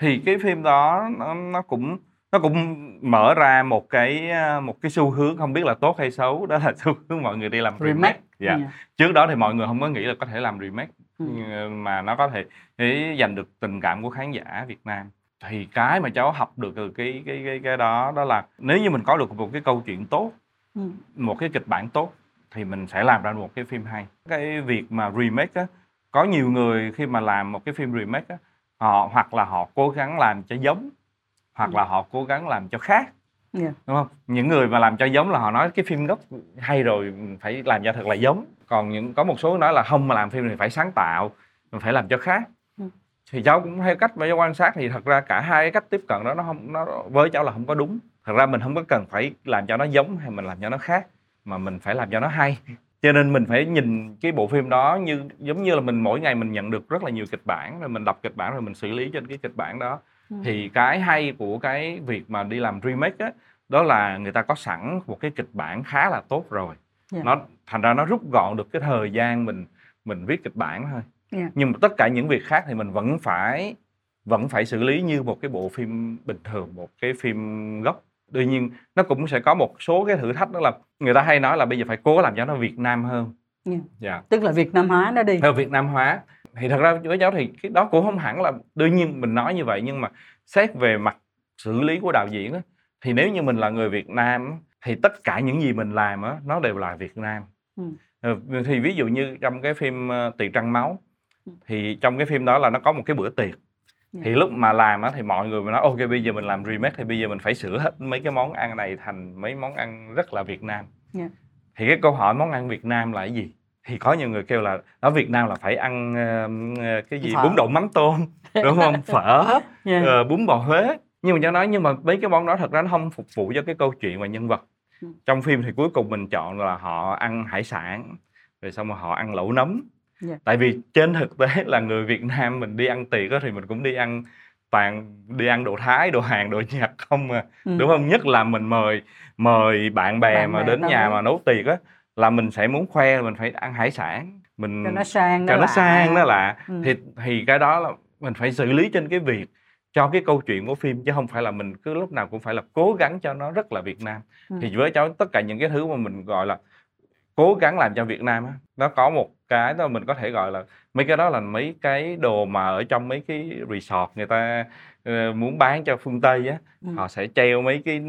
Thì cái phim đó nó, nó cũng nó cũng mở ra một cái ờ, một cái xu hướng không biết là tốt hay xấu đó là xu hướng mọi người đi làm remake, remake. Dạ. Ừ. trước đó thì mọi người không có nghĩ là có thể làm remake Ừ. ừ, mà nó có thể để giành được tình cảm của khán giả Việt Nam thì cái mà cháu học được từ cái cái cái cái đó đó là nếu như mình có được một cái câu chuyện tốt Ừ. một cái kịch bản tốt thì mình sẽ làm ra một cái phim hay cái việc mà remake á có nhiều người khi mà làm một cái phim remake á họ hoặc là họ cố gắng làm cho giống hoặc Ừ. là họ cố gắng làm cho khác Dạ. đúng không? Những người mà làm cho giống là họ nói cái phim gốc hay rồi phải làm cho thật là giống. Còn những có một số nói là không mà làm phim thì phải sáng tạo mình phải làm cho khác. Ừ. thì cháu cũng theo cách mà cháu quan sát thì thật ra cả hai cái cách tiếp cận đó nó không nó với cháu là không có đúng. Thật ra mình không có cần phải làm cho nó giống hay mình làm cho nó khác mà mình phải làm cho nó hay. Cho nên mình phải nhìn cái bộ phim đó như giống như là mình mỗi ngày mình nhận được rất là nhiều kịch bản rồi mình đọc kịch bản rồi mình xử lý trên cái kịch bản đó Ừ. thì cái hay của cái việc mà đi làm remake á đó là người ta có sẵn một cái kịch bản khá là tốt rồi Dạ. nó thành ra nó rút gọn được cái thời gian mình mình viết kịch bản thôi Dạ. nhưng mà tất cả những việc khác thì mình vẫn phải vẫn phải xử lý như một cái bộ phim bình thường một cái phim gốc tuy nhiên nó cũng sẽ có một số cái thử thách đó là người ta hay nói là bây giờ phải cố làm cho nó Việt Nam hơn Dạ. dạ tức là Việt Nam hóa nó đi theo Việt Nam hóa thì thật ra với cháu thì cái đó cũng không hẳn là đương nhiên mình nói như vậy nhưng mà xét về mặt xử lý của đạo diễn á, thì nếu như mình là người Việt Nam thì tất cả những gì mình làm á nó đều là Việt Nam Ừ. Ờ, thì ví dụ như trong cái phim ờ, Tiệc Trăng Máu Ừ. thì trong cái phim đó là nó có một cái bữa tiệc Dạ. thì lúc mà làm á thì mọi người mới nói ok bây giờ mình làm remake thì bây giờ mình phải sửa hết mấy cái món ăn này thành mấy món ăn rất là Việt Nam Dạ. thì cái câu hỏi món ăn Việt Nam là cái gì thì có nhiều người kêu là ở Việt Nam là phải ăn ờ, cái gì Phở. bún đậu mắm tôm đúng không phở Dạ. ờ, bún bò Huế nhưng mà cho nói nhưng mà mấy cái món đó thật ra nó không phục vụ cho cái câu chuyện và nhân vật Ừ. trong phim thì cuối cùng mình chọn là họ ăn hải sản rồi xong rồi họ ăn lẩu nấm Dạ. tại vì trên thực tế là người Việt Nam mình đi ăn tiệc á thì mình cũng đi ăn toàn đi ăn đồ Thái đồ Hàn đồ Nhật không à Ừ. đúng không nhất là mình mời mời bạn bè Bạn mà bè đến nhà mà nấu tiệc á là mình sẽ muốn khoe mình phải ăn hải sản mình cho nó sang cho nó lạ. sang nó lạ Ừ. thì thì cái đó là mình phải xử lý trên cái việc cho cái câu chuyện của phim chứ không phải là mình cứ lúc nào cũng phải là cố gắng cho nó rất là Việt Nam Ừ. thì với cháu tất cả những cái thứ mà mình gọi là cố gắng làm cho Việt Nam á nó có một cái đó mình có thể gọi là mấy cái đó là mấy cái đồ mà ở trong mấy cái resort người ta ờ, muốn bán cho phương Tây á Ừ. họ sẽ treo mấy cái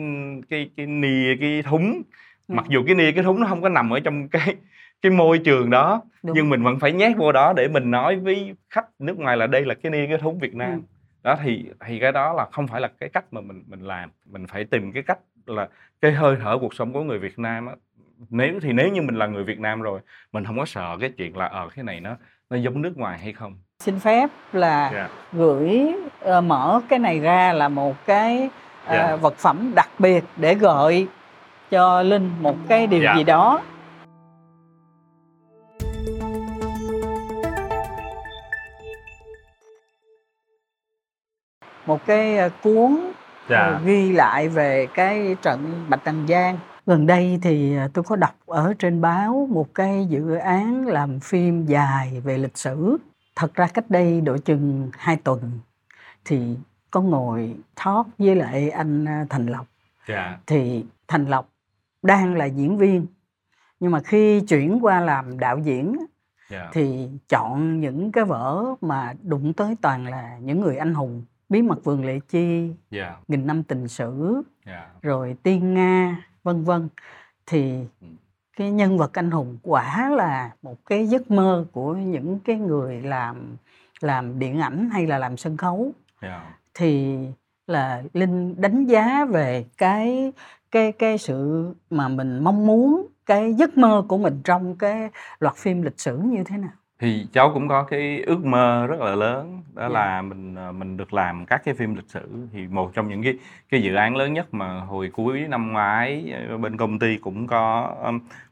cái cái nia cái thúng Ừ. mặc dù cái nia cái thúng nó không có nằm ở trong cái cái môi trường đó Đúng. nhưng mình vẫn phải nhét vô đó để mình nói với khách nước ngoài là đây là cái nia cái thúng Việt Nam Ừ. đó thì thì cái đó là không phải là cái cách mà mình mình làm mình phải tìm cái cách là cái hơi thở cuộc sống của người Việt Nam á nếu thì nếu như mình là người Việt Nam rồi mình không có sợ cái chuyện là ở cái này nó nó giống nước ngoài hay không xin phép là Dạ. gửi ờ, mở cái này ra là một cái ờ, Dạ. vật phẩm đặc biệt để gợi cho linh một cái điều Dạ. gì đó một cái ờ, cuốn Dạ. ờ, ghi lại về cái trận Bạch Đằng Giang. Gần đây thì ờ, tôi có đọc ở trên báo một cái dự án làm phim dài về lịch sử. Thật ra cách đây độ chừng 2 tuần thì có ngồi talk với lại anh Thành Lộc dạ thì Thành Lộc đang là diễn viên. Nhưng mà khi chuyển qua làm đạo diễn á, dạ. thì chọn những cái vở mà đụng tới toàn là những người anh hùng bí mật vườn lệ chi dạ. nghìn năm tình sử dạ. rồi tiên nga vân vân. Thì Ừ. cái nhân vật anh hùng quả là một cái giấc mơ của những cái người làm làm điện ảnh hay là làm sân khấu. Dạ. Thì là linh đánh giá về cái cái cái sự mà mình mong muốn cái giấc mơ của mình trong cái loạt phim lịch sử như thế nào? Thì cháu cũng có cái ước mơ rất là lớn đó Dạ. là mình ờ, mình được làm các cái phim lịch sử. Thì một trong những cái cái dự án lớn nhất mà hồi cuối năm ngoái ờ, bên công ty cũng có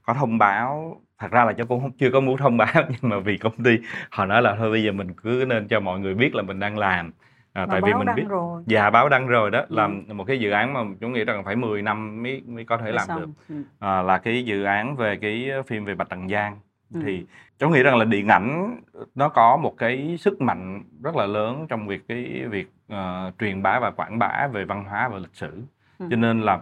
có thông báo. Thật ra là cháu cũng không chưa có muốn thông báo nhưng mà vì công ty họ nói là thôi bây giờ mình cứ nên cho mọi người biết là mình đang làm à, Mà tại vì báo mình đăng biết rồi dạ báo đăng rồi đó Ừ. làm một cái dự án mà chúng nghĩ rằng phải 10 năm mới mới có thể Để làm xong. được Ừ. à, là cái dự án về cái phim về Bạch Đằng Giang Ừ. thì cháu nghĩ rằng là điện ảnh nó có một cái sức mạnh rất là lớn trong việc cái việc ờ, truyền bá và quảng bá về văn hóa và lịch sử Ừ. cho nên là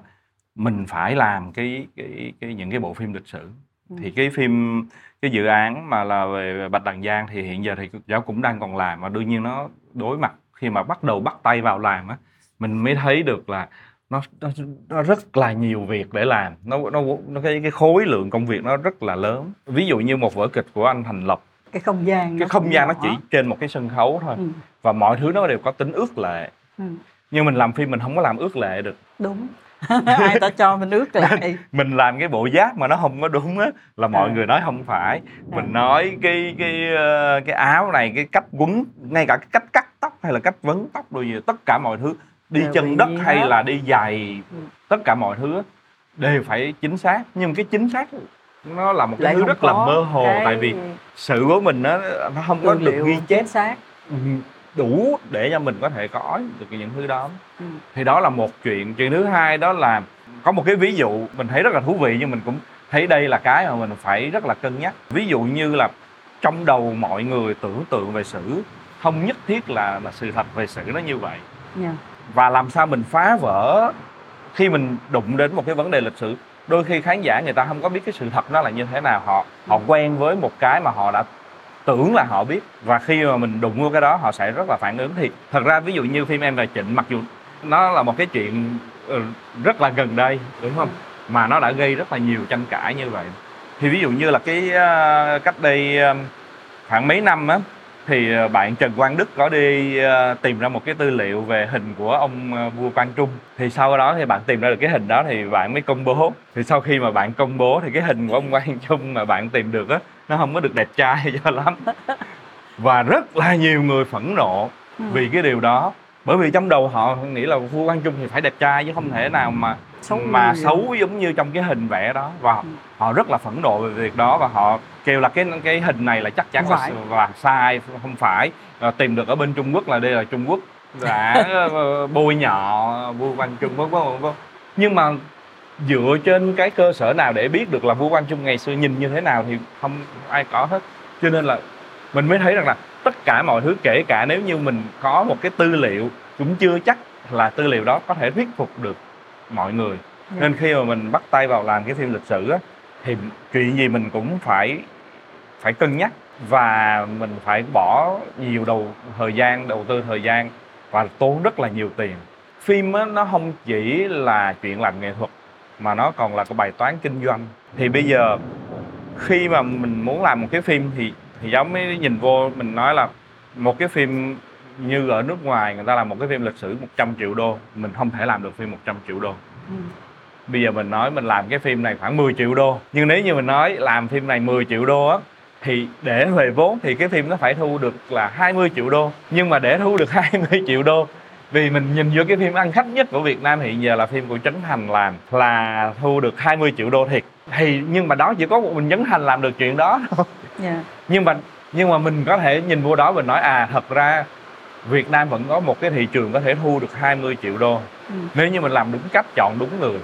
mình phải làm cái cái cái những cái bộ phim lịch sử Ừ. thì cái phim cái dự án mà là về Bạch Đằng Giang thì hiện giờ thì cháu cũng đang còn làm và đương nhiên nó đối mặt khi mà bắt đầu bắt tay vào làm á mình mới thấy được là nó nó, nó rất là nhiều việc để làm. Nó nó, nó cái cái khối lượng công việc nó rất là lớn. Ví dụ như một vở kịch của anh Thành Lộc cái không gian cái không gian nó chỉ trên một cái sân khấu thôi. Ừ. và mọi thứ nó đều có tính ước lệ. Ừ. nhưng mình làm phim mình không có làm ước lệ được. Đúng ai ta cho mình ước lại mình làm cái bộ giáp mà nó không có đúng á là mọi À. người nói không phải À. mình nói cái cái ờ, cái áo này cái cách quấn ngay cả cái cách cắt tóc hay là cách vấn tóc rồi gì tất cả mọi thứ đi Đều chân đất hay hết. là đi giày Ừ. tất cả mọi thứ đều phải chính xác nhưng cái chính xác nó là một cái lại thứ không rất là mơ hồ cái tại vì sự của mình nó nó không có tư được ghi chép chính xác đủ để cho mình có thể có được những thứ đó. Ừ. thì đó là một chuyện. Chuyện thứ hai đó là có một cái ví dụ mình thấy rất là thú vị nhưng mình cũng thấy đây là cái mà mình phải rất là cân nhắc. Ví dụ như là trong đầu mọi người tưởng tượng về sử không nhất thiết là là sự thật về sử nó như vậy. Nha và làm sao mình phá vỡ khi mình đụng đến một cái vấn đề lịch sử. Đôi khi khán giả người ta không có biết cái sự thật nó là như thế nào. Họ họ quen với một cái mà họ đã tưởng là họ biết. Và khi mà mình đụng vô cái đó, họ sẽ rất là phản ứng. Thì thật ra ví dụ như phim em và trịnh, mặc dù nó là một cái chuyện ừ, rất là gần đây, đúng không? Mà nó đã gây rất là nhiều tranh cãi như vậy. Thì ví dụ như là cái ờ, cách đây ờ, khoảng mấy năm á, thì ờ, bạn Trần Quang Đức có đi tìm ra một cái tư liệu về hình của ông vua Quang Trung. Thì sau đó thì bạn tìm ra được cái hình đó thì bạn mới công bố. Thì sau khi mà bạn công bố thì cái hình của ông Quang Trung mà bạn tìm được á nó không có được đẹp trai cho lắm. Và rất là nhiều người phẫn nộ Ừ. vì cái điều đó. Bởi vì trong đầu họ nghĩ là vua Quang Trung thì phải đẹp trai chứ không thể nào mà Xấu mà như xấu giống như trong cái hình vẽ đó. Và Ừ. họ rất là phẫn nộ về việc đó và họ kêu là cái cái hình này là chắc chắn là, là sai không phải. Ờ, tìm được ở bên Trung Quốc là đây là Trung Quốc đã ờ, bôi nhọ vua Quang Trung vân vân vân. Nhưng mà dựa trên cái cơ sở nào để biết được là vua Quang Trung ngày xưa nhìn như thế nào thì không ai có hết. Cho nên là mình mới thấy rằng là tất cả mọi thứ kể cả nếu như mình có một cái tư liệu cũng chưa chắc là tư liệu đó có thể thuyết phục được mọi người. Dạ. nên khi mà mình bắt tay vào làm cái phim lịch sử á, thì chuyện gì mình cũng phải phải cân nhắc và mình phải bỏ nhiều đầu thời gian đầu tư thời gian và tốn rất là nhiều tiền. Phim á, nó không chỉ là chuyện làm nghệ thuật mà nó còn là cái bài toán kinh doanh. Thì bây giờ khi mà mình muốn làm một cái phim thì thì giống mới nhìn vô mình nói là một cái phim như ở nước ngoài người ta làm một cái phim lịch sử 100 triệu đô mình không thể làm được phim 100 triệu đô. Ừ. bây giờ mình nói mình làm cái phim này khoảng 10 triệu đô. Nhưng nếu như mình nói làm phim này 10 triệu đô á thì để về vốn thì cái phim nó phải thu được là 20 triệu đô. Nhưng mà để thu được 20 triệu đô vì mình nhìn vô cái phim ăn khách nhất của Việt Nam hiện giờ là phim của Trấn Thành làm là thu được 20 triệu đô thiệt. Thì nhưng mà đó chỉ có một mình Trấn Thành làm được chuyện đó. Thôi Dạ. nhưng mà nhưng mà mình có thể nhìn vô đó mình nói à thật ra Việt Nam vẫn có một cái thị trường có thể thu được 20 triệu đô. Ừ. nếu như mình làm đúng cách chọn đúng người.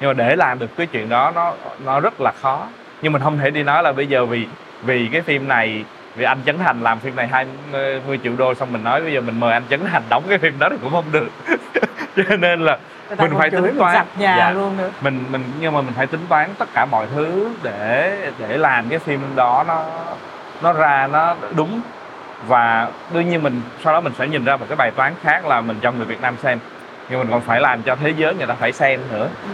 Nhưng mà để làm được cái chuyện đó nó nó rất là khó. Nhưng mình không thể đi nói là bây giờ vì vì cái phim này vì anh Trấn Thành làm phim này 20 triệu đô xong mình nói bây giờ mình mời anh Trấn Thành đóng cái phim đó thì cũng không được cho nên là Mình phải tính toán. nhà Dạ. luôn nữa mình mình nhưng mà mình phải tính toán tất cả mọi thứ để để làm cái phim đó nó nó ra nó đúng và đương nhiên mình sau đó mình sẽ nhìn ra một cái bài toán khác là mình cho người Việt Nam xem nhưng mình còn phải làm cho thế giới người ta phải xem nữa Ừ.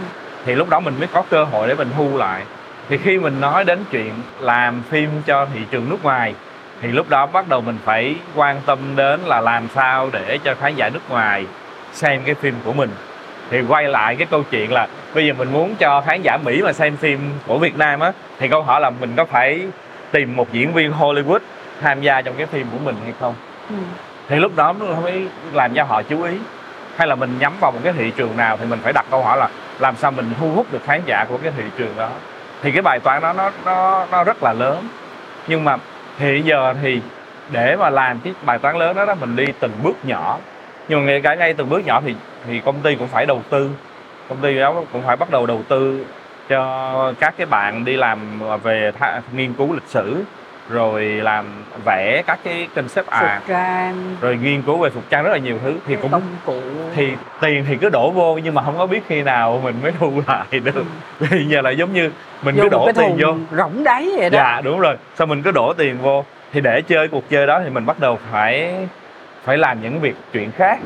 thì lúc đó mình mới có cơ hội để mình thu lại thì khi mình nói đến chuyện làm phim cho thị trường nước ngoài thì lúc đó bắt đầu mình phải quan tâm đến là làm sao để cho khán giả nước ngoài xem cái phim của mình. Thì quay lại cái câu chuyện là bây giờ mình muốn cho khán giả Mỹ mà xem phim của Việt Nam á thì câu hỏi là mình có phải tìm một diễn viên Hollywood tham gia trong cái phim của mình hay không? Ừ. thì lúc đó mới làm cho họ chú ý. Hay là mình nhắm vào một cái thị trường nào thì mình phải đặt câu hỏi là làm sao mình thu hút được khán giả của cái thị trường đó. Thì cái bài toán đó nó nó nó rất là lớn. Nhưng mà hiện giờ thì để mà làm cái bài toán lớn đó, đó mình đi từng bước nhỏ. Nhưng mà ngay cả ngay từng bước nhỏ thì thì công ty cũng phải đầu tư. Công ty đó cũng phải bắt đầu đầu tư cho các cái bạn đi làm về nghiên cứu lịch sử rồi làm vẽ các cái concept art. Trang. Rồi nghiên cứu về phục trang rất là nhiều thứ. Thì cũng công cụ. thì tiền thì cứ đổ vô nhưng mà không có biết khi nào mình mới thu lại được. Vì giờ là giống như mình vô cứ đổ tiền vô. rỗng đáy vậy đó. Dạ đúng rồi. Sao mình cứ đổ tiền vô. Thì để chơi cuộc chơi đó thì mình bắt đầu phải phải làm những việc chuyện khác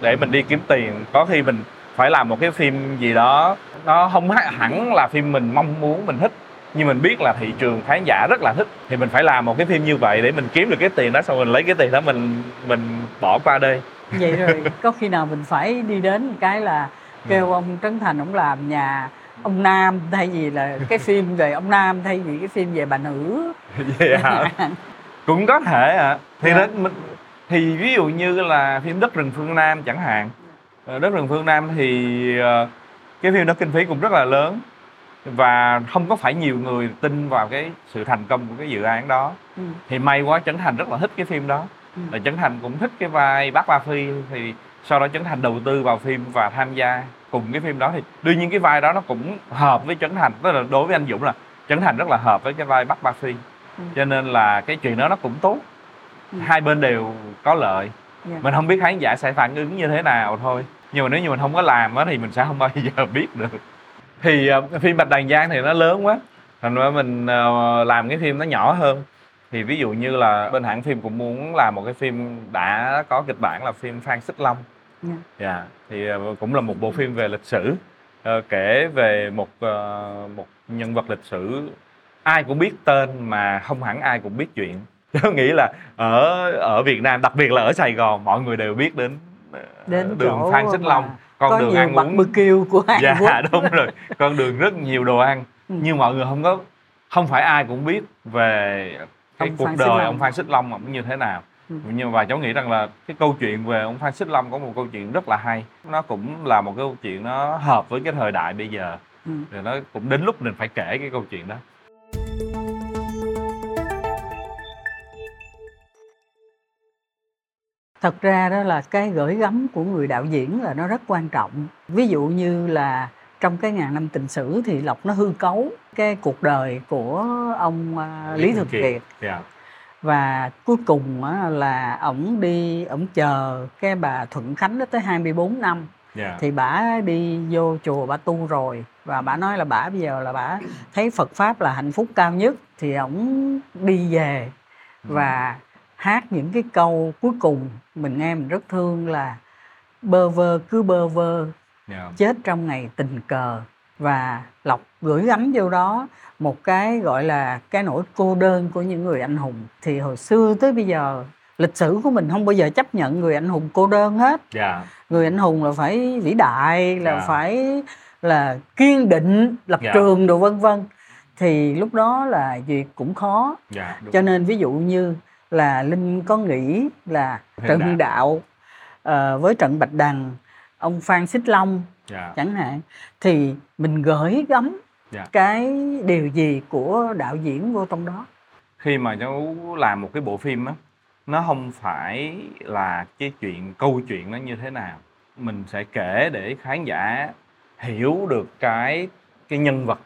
để mình đi kiếm tiền. Có khi mình phải làm một cái phim gì đó nó không hẳn là phim mình mong muốn mình thích nhưng mình biết là thị trường khán giả rất là thích. Thì mình phải làm một cái phim như vậy để mình kiếm được cái tiền đó xong mình lấy cái tiền đó mình mình bỏ qua đây. Vậy rồi có khi nào mình phải đi đến cái là kêu ông Trấn Thành ông làm nhà ông Nam thay vì là cái phim về ông Nam thay vì cái phim về bà nữ? Hả? cũng có thể ạ. Thì Dạ. đó mình- thì ví dụ như là phim đất rừng phương nam chẳng hạn. Ờ, đất rừng phương nam thì ờ, cái phim đó kinh phí cũng rất là lớn và không có phải nhiều người tin vào cái sự thành công của cái dự án đó Ừ. thì may quá Trấn Thành rất là thích cái phim đó Ừ. là Trấn Thành cũng thích cái vai bác Ba Phi thì sau đó Trấn Thành đầu tư vào phim và tham gia cùng cái phim đó thì đương nhiên cái vai đó nó cũng hợp với Trấn Thành tức là đối với anh Dũng là Trấn Thành rất là hợp với cái vai bác Ba Phi Ừ. cho nên là cái chuyện đó nó cũng tốt Ừ. hai bên đều có lợi Dạ. mình không biết khán giả sẽ phản ứng như thế nào thôi nhưng mà nếu như mình không có làm á thì mình sẽ không bao giờ biết được thì ờ, phim Bạch Đàn Giang thì nó lớn quá. Thành ra mình ờ, làm cái phim nó nhỏ hơn. Thì ví dụ như là bên hãng phim cũng muốn làm một cái phim đã có kịch bản là phim Phan Xích Long. Dạ. dạ thì ờ, cũng là một bộ phim về lịch sử ờ, kể về một ờ, một nhân vật lịch sử ai cũng biết tên mà không hẳn ai cũng biết chuyện. Tôi nghĩ là ở ở Việt Nam đặc biệt là ở Sài Gòn mọi người đều biết đến đến đường Phan Xích mà Long con có đường nhiều ăn bạc uống. bự kiêu của Hàn dạ Quốc. đúng rồi. Con đường rất nhiều đồ ăn. Ừ. nhưng mọi người không có không phải ai cũng biết về cái Ông cuộc Phan đời ông Phan Xích Long ông như thế nào. Ừ. nhưng và cháu nghĩ rằng là cái câu chuyện về ông Phan Xích Long có một câu chuyện rất là hay. Nó cũng là một cái câu chuyện nó hợp với cái thời đại bây giờ. Ừ. rồi nó cũng đến lúc mình phải kể cái câu chuyện đó thật ra đó là cái gửi gắm của người đạo diễn là nó rất quan trọng. Ví dụ như là trong cái ngàn năm tình sử thì lộc nó hư cấu cái cuộc đời của ông à, lý thường kiệt. Dạ. Và cuối cùng á, là ổng đi ổng chờ cái bà Thuận Khánh đó tới 24 năm. Dạ. Thì bả đi vô chùa bả tu rồi. Và bả nói là bả bây giờ là bả thấy Phật pháp là hạnh phúc cao nhất. Thì ổng đi về. Và hát những cái câu cuối cùng mình nghe mình rất thương là bơ vơ cứ bơ vơ dạ chết trong ngày tình cờ. Và lộc gửi gắm vô đó một cái gọi là cái nỗi cô đơn của những người anh hùng. Thì hồi xưa tới bây giờ lịch sử của mình không bao giờ chấp nhận người anh hùng cô đơn hết. Dạ người anh hùng là phải vĩ đại là Dạ. phải là kiên định lập Dạ. trường đồ vân vân. Thì lúc đó là việc cũng khó. Đúng. cho nên ví dụ như là linh có nghĩ là Đạo. hưng đạo ờ, với trận bạch đằng ông phan xích long dạ chẳng hạn thì mình gửi gắm Dạ. cái điều gì của đạo diễn vô trong đó khi mà cháu làm một cái bộ phim á nó không phải là cái chuyện câu chuyện nó như thế nào mình sẽ kể để khán giả hiểu được cái cái nhân vật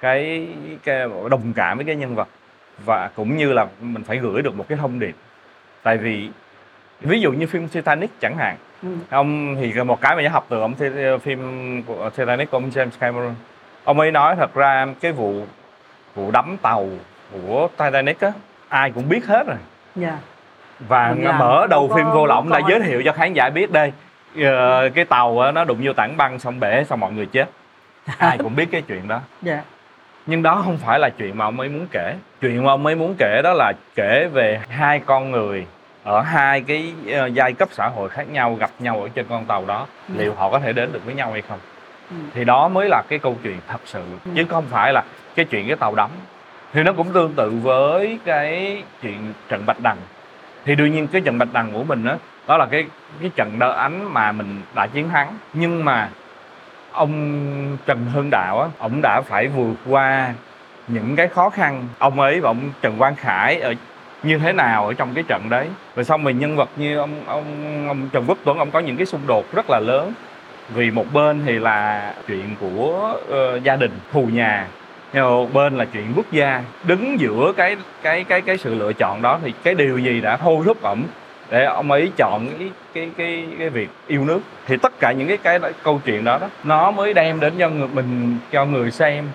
cái cái đồng cảm với cái nhân vật và cũng như là mình phải gửi được một cái thông điệp. Tại vì ví dụ như phim Titanic chẳng hạn Ừ. ông thì một cái mà nhớ học từ ông phim của Titanic của ông James Cameron. Ông ấy nói thật ra cái vụ vụ đắm tàu của Titanic á ai cũng biết hết rồi. Dạ. Và Mình mở đầu có phim vô lỏng đã giới thiệu cho khán giả biết đây ờ, cái tàu nó đụng vô tảng băng xong bể xong mọi người chết. Ai cũng biết cái chuyện đó. Dạ nhưng đó không phải là chuyện mà ông ấy muốn kể. Chuyện mà ông ấy muốn kể đó là kể về hai con người ở hai cái ờ, giai cấp xã hội khác nhau gặp nhau ở trên con tàu đó. Ừ. liệu họ có thể đến được với nhau hay không? Ừ. thì đó mới là cái câu chuyện thật sự. Ừ. chứ không phải là cái chuyện cái tàu đắm. Thì nó cũng tương tự với cái chuyện trận bạch đằng. Thì đương nhiên cái trận bạch đằng của mình đó đó là cái cái trận đỡ ánh mà mình đã chiến thắng. Nhưng mà ông Trần Hưng Đạo á ông đã phải vượt qua những cái khó khăn. Ông ấy và ông Trần Quang Khải ở như thế nào ở trong cái trận đấy? Rồi xong rồi nhân vật như ông ông ông Trần Quốc Tuấn ông có những cái xung đột rất là lớn. Vì một bên thì là chuyện của uh, gia đình thù nhà nhưng một bên là chuyện quốc gia. Đứng giữa cái cái cái cái sự lựa chọn đó thì cái điều gì đã thôi thúc ổng? Để ông ấy chọn cái cái cái cái việc yêu nước. Thì tất cả những cái cái đó- câu chuyện đó đó nó mới đem đến cho người mình cho người xem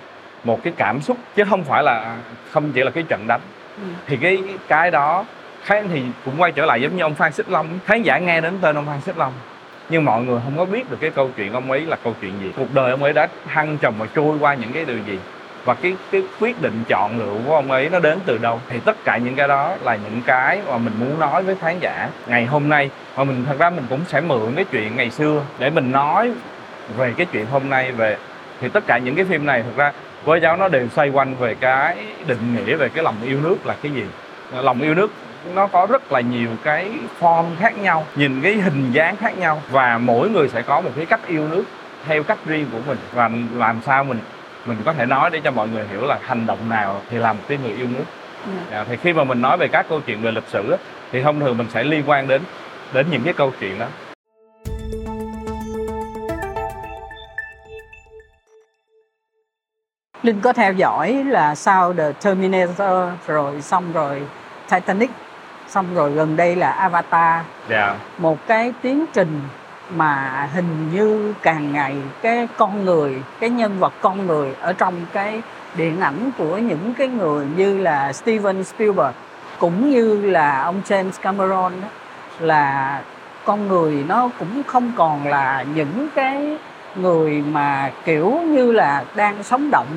một cái cảm xúc chứ không phải là không chỉ là cái trận đánh. Ừ. thì cái cái đó khán thì cũng quay trở lại giống như ông Phan Xích Long. Khán giả nghe đến tên ông Phan Xích Long nhưng mọi người không có biết được cái câu chuyện ông ấy là câu chuyện gì. Cuộc đời ông ấy đã thăng trầm và trôi qua những cái điều gì và cái cái quyết định chọn lựa của ông ấy nó đến từ đâu? Thì tất cả những cái đó là những cái mà mình muốn nói với khán giả. Ngày hôm nay, mà mình, thật ra mình cũng sẽ mượn cái chuyện ngày xưa để mình nói về cái chuyện hôm nay về, thì tất cả những cái phim này, thật ra với cháu nó đều xoay quanh về cái định nghĩa về cái lòng yêu nước là cái gì. Lòng yêu nước nó có rất là nhiều cái form khác nhau, nhìn cái hình dáng khác nhau và mỗi người sẽ có một cái cách yêu nước theo cách riêng của mình và làm sao mình mình có thể nói để cho mọi người hiểu là hành động nào thì là một cái người yêu nước. Dạ. à, thì khi mà mình nói về các câu chuyện về lịch sử thì thông thường mình sẽ liên quan đến đến những cái câu chuyện đó. Linh có theo dõi là sau the terminator rồi xong rồi titanic xong rồi gần đây là avatar. Dạ. Một cái tiến trình mà hình như càng ngày cái con người cái nhân vật con người ở trong cái điện ảnh của những cái người như là Steven Spielberg cũng như là ông James Cameron đó, là con người nó cũng không còn là những cái người mà kiểu như là đang sống động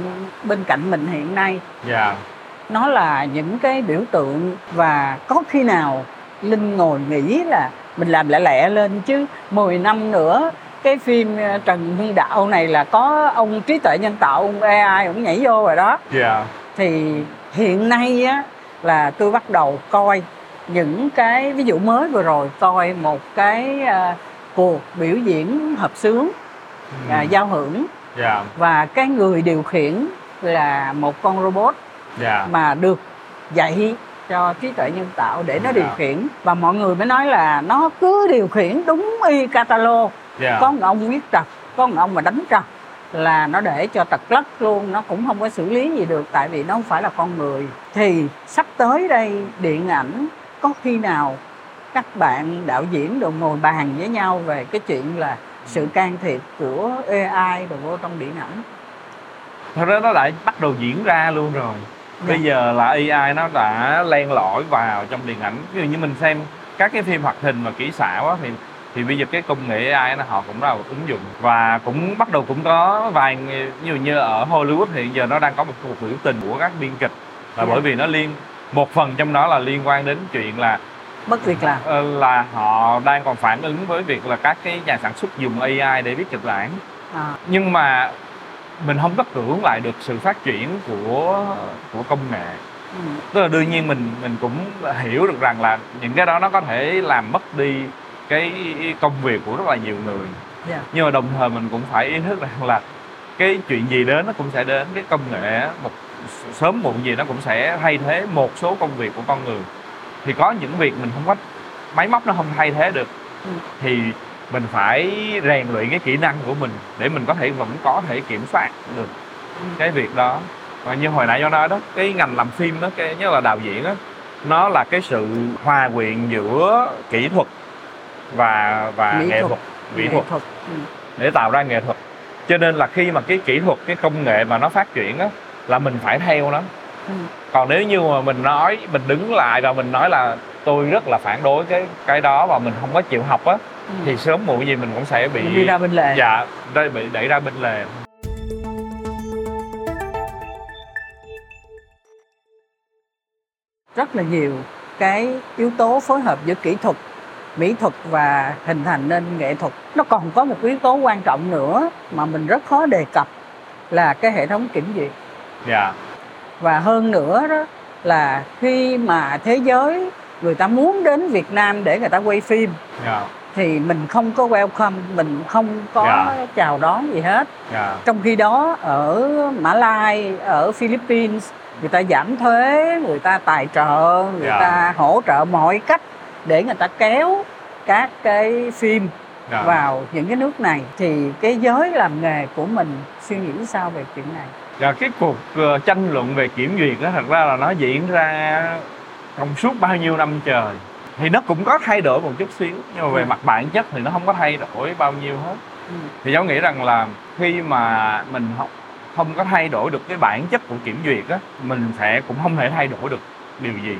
bên cạnh mình hiện nay. Dạ. Nó là những cái biểu tượng và có khi nào linh ngồi nghĩ là mình làm lẹ lẹ lên chứ. 10 năm nữa cái phim ờ, Trần Hưng Đạo này là có ông trí tuệ nhân tạo ông AI ông nhảy vô rồi đó. Dạ. Thì hiện nay á là tôi bắt đầu coi những cái ví dụ mới vừa rồi coi một cái ờ, cuộc biểu diễn hợp sướng à, giao hưởng. Dạ. Và cái người điều khiển là một con robot dạ. mà được dạy cho trí tuệ nhân tạo để nó điều khiển. Và mọi người mới nói là nó cứ điều khiển đúng y catalog dạ. Có một ông viết trật có một ông mà đánh trật là nó để cho tật lất luôn nó cũng không có xử lý gì được tại vì nó không phải là con người. Thì sắp tới đây điện ảnh có khi nào các bạn đạo diễn đều ngồi bàn với nhau về cái chuyện là sự can thiệp của AI đồ vô trong điện ảnh? Thật ra nó đã bắt đầu diễn ra luôn rồi bây Dạ. giờ là AI nó đã len lỏi vào trong điện ảnh. Ví dụ như mình xem các cái phim hoạt hình và kỹ xảo á thì thì bây giờ cái công nghệ AI nó họ cũng đã ứng dụng. Và cũng bắt đầu cũng có vài dụ như ở Hollywood thì giờ nó đang có một cuộc biểu tình của các biên kịch. Là Dạ. bởi vì nó liên một phần trong đó là liên quan đến chuyện là bất việc làm. ờ, là họ đang còn phản ứng với việc là các cái nhà sản xuất dùng AI để viết kịch bản. À, nhưng mà mình không có cưỡng lại được sự phát triển của của công nghệ ừ, tức là đương nhiên mình mình cũng hiểu được rằng là những cái đó nó có thể làm mất đi cái công việc của rất là nhiều người dạ. nhưng mà đồng thời mình cũng phải ý thức rằng là cái chuyện gì đến nó cũng sẽ đến cái công nghệ một sớm muộn gì nó cũng sẽ thay thế một số công việc của con người thì có những việc mình không có máy móc nó không thay thế được Ừ. thì mình phải rèn luyện cái kỹ năng của mình để mình có thể vẫn có thể kiểm soát được cái việc đó và như hồi nãy do nói đó cái ngành làm phim đó cái nhất là đạo diễn á nó là cái sự hòa quyện giữa kỹ thuật và và Mỹ nghệ thuật. thuật mỹ thuật thuật ừ. để tạo ra nghệ thuật cho nên là khi mà cái kỹ thuật cái công nghệ mà nó phát triển á là mình phải theo nó Ừ. còn nếu như mà mình nói mình đứng lại và mình nói là tôi rất là phản đối cái cái đó và mình không có chịu học á. Ừ. thì sớm muộn gì mình cũng sẽ bị Mình đi ra bên lề. Dạ đây bị đẩy ra bên lề. Rất là nhiều cái yếu tố phối hợp giữa kỹ thuật mỹ thuật và hình thành nên nghệ thuật. Nó còn có một yếu tố quan trọng nữa mà mình rất khó đề cập là cái hệ thống kiểm duyệt. Dạ. Và hơn nữa đó là khi mà thế giới người ta muốn đến Việt Nam để người ta quay phim dạ thì mình không có welcome mình không có Dạ. chào đón gì hết dạ trong khi đó ở Mã Lai ở Philippines người ta giảm thuế người ta tài trợ người Dạ. ta hỗ trợ mọi cách để người ta kéo các cái phim dạ. vào những cái nước này thì cái giới làm nghề của mình suy nghĩ sao về chuyện này Dạ, cái cuộc ờ, tranh luận về kiểm duyệt đó thật ra là nó diễn ra trong suốt bao nhiêu năm trời thì nó cũng có thay đổi một chút xíu nhưng mà về Ừ. mặt bản chất thì nó không có thay đổi bao nhiêu hết Ừ. thì cháu nghĩ rằng là khi mà mình không không có thay đổi được cái bản chất của kiểm duyệt á mình sẽ cũng không thể thay đổi được điều gì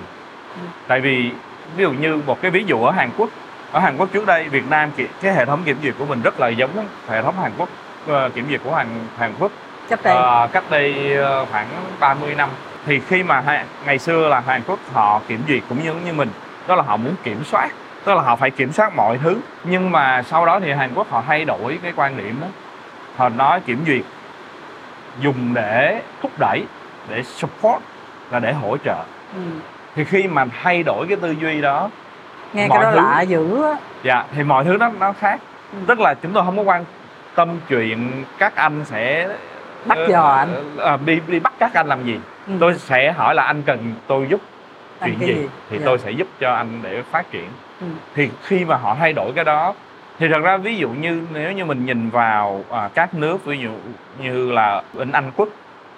Ừ. tại vì ví dụ như một cái ví dụ ở Hàn Quốc ở Hàn Quốc trước đây Việt Nam cái hệ thống kiểm duyệt của mình rất là giống hệ thống Hàn Quốc ờ, kiểm duyệt của Hàn Hàn Quốc chấp đây Ờ, cách đây ờ, khoảng 30 năm thì khi mà ngày xưa là Hàn Quốc họ kiểm duyệt cũng giống như mình đó là họ muốn kiểm soát tức là họ phải kiểm soát mọi thứ nhưng mà sau đó thì Hàn Quốc họ thay đổi cái quan điểm đó họ nói kiểm duyệt dùng để thúc đẩy để support là để hỗ trợ ừ. thì khi mà thay đổi cái tư duy đó nghe mọi cái đó thứ- lạ dữ á dạ thì mọi thứ nó nó khác Ừ. tức là chúng tôi không có quan tâm chuyện các anh sẽ Bắt ờ, dò anh. ờ, đi đi bắt các anh làm gì Ừ. tôi sẽ hỏi là anh cần tôi giúp Anh chuyện gì, gì? thì Dạ. tôi sẽ giúp cho anh để phát triển Ừ. thì khi mà họ thay đổi cái đó thì thật ra ví dụ như nếu như mình nhìn vào à, các nước ví dụ như là bên Anh quốc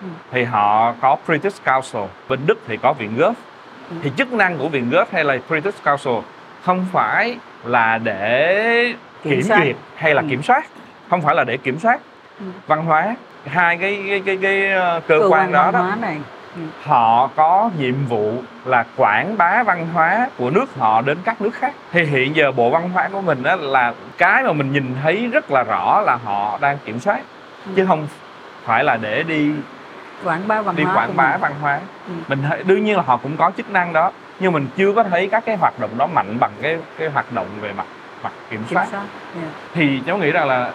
Ừ. thì họ có British Council bên Đức thì có viện Gớp Ừ. thì chức năng của viện Gớp hay là British Council không phải là để Kiểm kiểm, duyệt hay là Ừ. kiểm soát không phải là để kiểm soát Ừ. văn hóa hai cái cái cái, cái, ờ, cơ, cơ quan đó đó này ừ. họ có nhiệm vụ là quảng bá văn hóa của nước họ đến các nước khác thì hiện giờ bộ văn hóa của mình đó là cái mà mình nhìn thấy rất là rõ là họ đang kiểm soát Ừ. chứ không phải là để đi quảng bá văn đi hóa quảng bá mình. văn hóa Ừ. mình thấy, đương nhiên là họ cũng có chức năng đó nhưng mình chưa có thấy các cái hoạt động đó mạnh bằng cái cái hoạt động về mặt mặt kiểm kiểm soát soát yeah. thì cháu nghĩ rằng là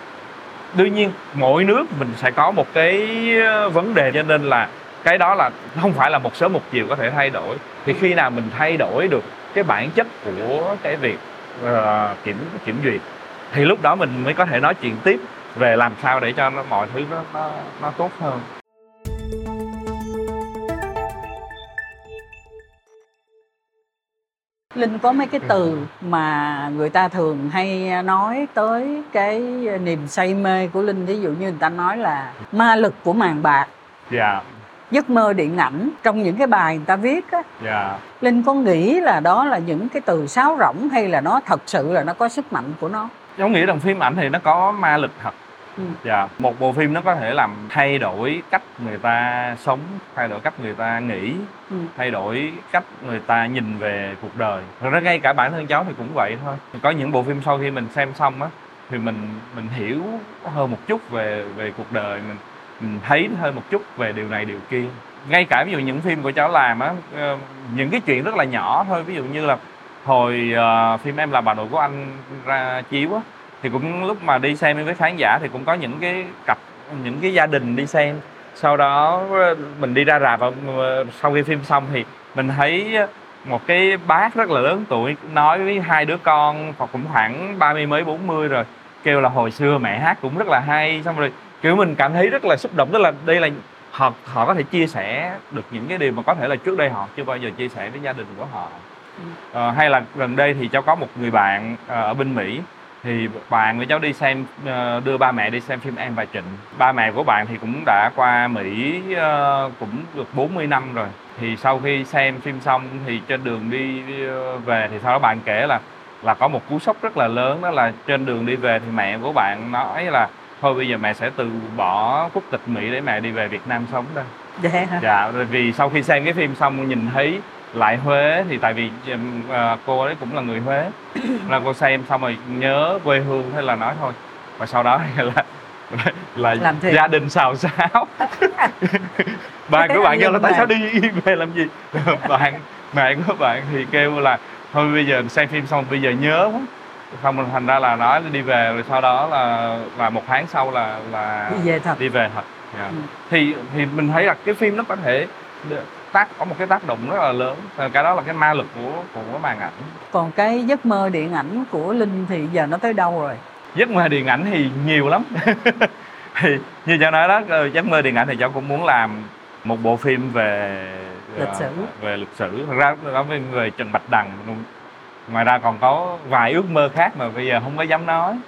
đương nhiên mỗi nước mình sẽ có một cái ờ, vấn đề cho nên là cái đó là không phải là một sớm một chiều có thể thay đổi. Thì khi nào mình thay đổi được cái bản chất của cái việc uh, kiểm kiểm duyệt thì lúc đó mình mới có thể nói chuyện tiếp về làm sao để cho nó, mọi thứ nó, nó nó tốt hơn. Linh có mấy cái từ mà người ta thường hay nói tới cái niềm say mê của linh? Ví dụ như người ta nói là ma lực của màn bạc. Dạ. Giấc mơ điện ảnh trong những cái bài người ta viết á dạ. Linh có nghĩ là đó là những cái từ sáo rỗng hay là nó thật sự là nó có sức mạnh của nó? Giống nghĩ rằng phim ảnh thì nó có ma lực thật Ừ. dạ một bộ phim nó có thể làm thay đổi cách người ta sống thay đổi cách người ta nghĩ Ừ. thay đổi cách người ta nhìn về cuộc đời thật ra ngay cả bản thân cháu thì cũng vậy thôi có những bộ phim sau khi mình xem xong á thì mình mình hiểu hơn một chút về về cuộc đời mình mình thấy hơn một chút về điều này điều kia ngay cả ví dụ những phim của cháu làm á ờ, những cái chuyện rất là nhỏ thôi ví dụ như là hồi ờ, phim em là bà nội của anh ra chiếu á thì cũng lúc mà đi xem với khán giả thì cũng có những cái cặp những cái gia đình đi xem. Sau đó ờ, mình đi ra rạp và ờ, sau khi phim xong thì mình thấy một cái bác rất là lớn tuổi nói với hai đứa con hoặc cũng khoảng ba mươi mấy bốn mươi rồi kêu là hồi xưa mẹ hát cũng rất là hay. Xong rồi kiểu mình cảm thấy rất là xúc động tức là đây là họ họ có thể chia sẻ được những cái điều mà có thể là trước đây họ chưa bao giờ chia sẻ với gia đình của họ. Ờ, hay là gần đây thì cháu có một người bạn ờ, ở bên Mỹ thì bạn của cháu đi xem ờ, đưa ba mẹ đi xem phim Em và Trịnh. Ba mẹ của bạn thì cũng đã qua Mỹ ờ, cũng được 40 năm rồi. Thì sau khi xem phim xong thì trên đường đi ờ, về thì sau đó bạn kể là là có một cú sốc rất là lớn đó là trên đường đi về thì mẹ của bạn nói là thôi bây giờ mẹ sẽ từ bỏ quốc tịch Mỹ để mẹ đi về Việt Nam sống đây. Dạ hả? Dạ vì sau khi xem cái phim xong nhìn thấy lại Huế thì tại vì ờ, cô ấy cũng là người Huế. Là cô xem xong rồi nhớ quê hương thế là nói thôi. Và sau đó là là, thiệt. gia đình xào xáo. Bạn của bạn kêu là tại sao đi? Về làm gì? Bạn mẹ của bạn thì kêu là thôi bây giờ xem phim xong bây giờ nhớ quá. Xong rồi thành ra là nói đi về rồi sau đó là là một tháng sau là là đi về thật. đi về thật. Dạ. Ừ. thì thì mình thấy là cái phim nó có thể tác có một cái tác động rất là lớn. Và cái đó là cái ma lực của của màn ảnh. Còn cái giấc mơ điện ảnh của linh thì giờ nó tới đâu rồi? Giấc mơ điện ảnh thì nhiều lắm. Thì như cháu nói đó ờ, giấc mơ điện ảnh thì cháu cũng muốn làm một bộ phim về ờ, Lịch sử. về lịch sử. Thật ra đó về Trần Bạch Đằng ngoài ra còn có vài ước mơ khác mà bây giờ không có dám nói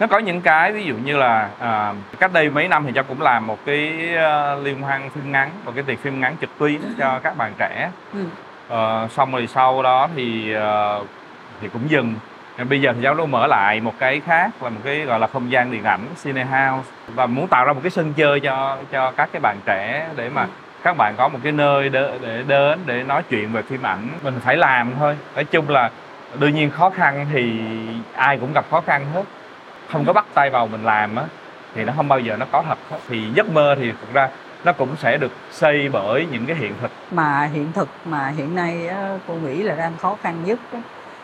nó có những cái ví dụ như là à, cách đây mấy năm thì cháu cũng làm một cái ờ, liên hoan phim ngắn một cái tiệc phim ngắn trực tuyến cho các bạn trẻ. Ừ. Ờ, xong rồi sau đó thì ờ, thì cũng dừng. Nên bây giờ thì giáo đâu mở lại một cái khác là một cái gọi là không gian điện ảnh cine house. Và muốn tạo ra một cái sân chơi cho cho các cái bạn trẻ để mà Ừ. các bạn có một cái nơi để, để đến để nói chuyện về phim ảnh. Mình phải làm thôi. Nói chung là đương nhiên khó khăn thì ai cũng gặp khó khăn hết không có bắt tay vào mình làm á thì nó không bao giờ nó có thật thì giấc mơ thì thực ra nó cũng sẽ được xây bởi những cái hiện thực. Mà hiện thực mà hiện nay á, cô nghĩ là đang khó khăn nhất á,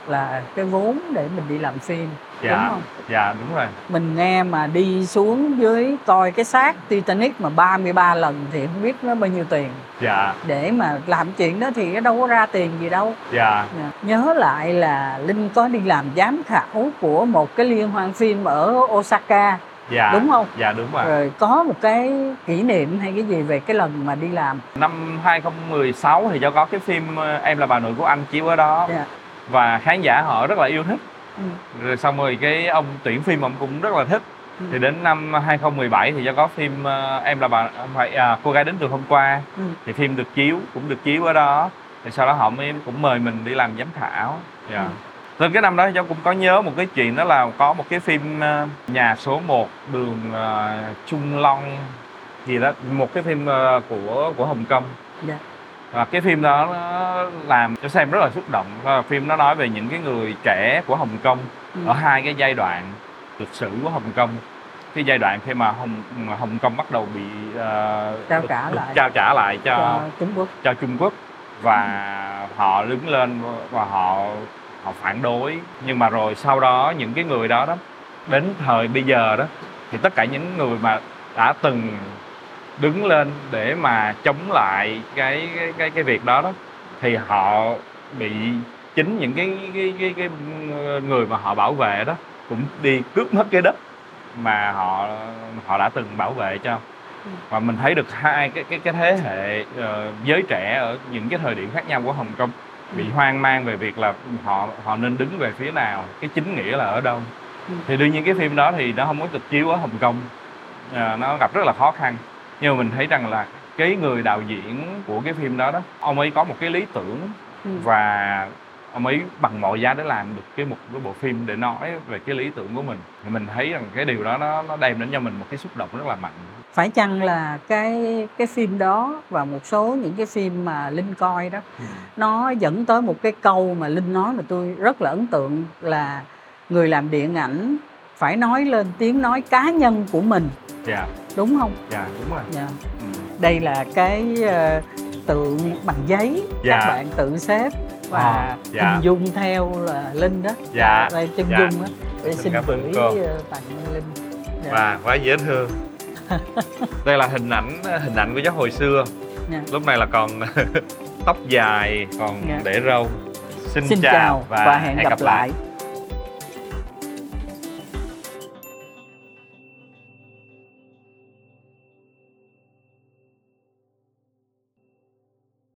là cái vốn để mình đi làm phim đúng dạ không? dạ đúng rồi. Mình nghe mà đi xuống dưới coi cái xác Titanic mà 33 lần thì không biết nó bao nhiêu tiền. Dạ. Để mà làm chuyện đó thì nó đâu có ra tiền gì đâu. Dạ. Dạ. nhớ lại là linh có đi làm giám khảo của một cái liên hoan phim ở Osaka. Dạ. Đúng không? Dạ đúng rồi. Rồi có một cái kỷ niệm hay cái gì về cái lần mà đi làm? Năm 2016 thì cho có cái phim ờ, em là bà nội của anh chiếu ở đó. Dạ. và khán giả họ rất là yêu thích ừ. rồi xong rồi cái ông tuyển phim ông cũng rất là thích Ừ. thì đến năm 2017 thì cho có phim ờ, em là bà phải à, cô gái đến từ hôm qua Ừ. thì phim được chiếu cũng được chiếu ở đó thì sau đó họ mới cũng mời mình đi làm giám khảo dạ Ừ. cái năm đó cháu cũng có nhớ một cái chuyện đó là có một cái phim ờ, nhà số 1 đường ờ, Trung Long gì đó một cái phim của của Hồng Kông Dạ. Và cái phim đó nó làm cho xem rất là xúc động. Và phim nó nói về những cái người trẻ của Hồng Kông Ừ. ở hai cái giai đoạn lịch sử của Hồng Kông. Cái giai đoạn khi mà Hồng mà Hồng Kông bắt đầu bị ờ, Trao trả được lại. trao trả lại cho cho Trung Quốc. cho Trung Quốc. Và họ đứng lên và họ họ phản đối. Nhưng mà rồi sau đó những cái người đó đó đến thời bây giờ đó thì tất cả những người mà đã từng đứng lên để mà chống lại cái cái cái, cái việc đó đó thì họ bị chính những cái cái cái, cái người mà họ bảo vệ đó cũng đi cướp mất cái đất mà họ họ đã từng bảo vệ cho. Và mình thấy được hai cái cái cái thế hệ ờ, giới trẻ ở những cái thời điểm khác nhau của Hồng Kông bị hoang mang về việc là họ họ nên đứng về phía nào cái chính nghĩa là ở đâu. Ừ. thì đương nhiên cái phim đó thì nó không có được chiếu ở Hồng Kông à, nó gặp rất là khó khăn nhưng mà mình thấy rằng là cái người đạo diễn của cái phim đó đó ông ấy có một cái lý tưởng Ừ. và ông ấy bằng mọi giá để làm được cái một cái bộ phim để nói về cái lý tưởng của mình. Thì mình thấy rằng cái điều đó nó nó đem đến cho mình một cái xúc động rất là mạnh. Phải chăng là cái cái phim đó và một số những cái phim mà linh coi đó nó dẫn tới một cái câu mà linh nói mà tôi rất là ấn tượng là người làm điện ảnh phải nói lên tiếng nói cá nhân của mình dạ đúng không dạ đúng rồi Dạ. ừ. đây là cái ờ, tượng bằng giấy Dạ. các bạn tự xếp và À, dạ. hình dung theo là linh đó Dạ, đây chân dạ. dung á để Xin xin cảm ơn cô. ờ, tặng linh Dạ. và quá dễ thương đây là hình ảnh hình ảnh của cháu hồi xưa Dạ. lúc này là còn tóc dài còn Dạ. để râu xin, xin chào và hẹn gặp lại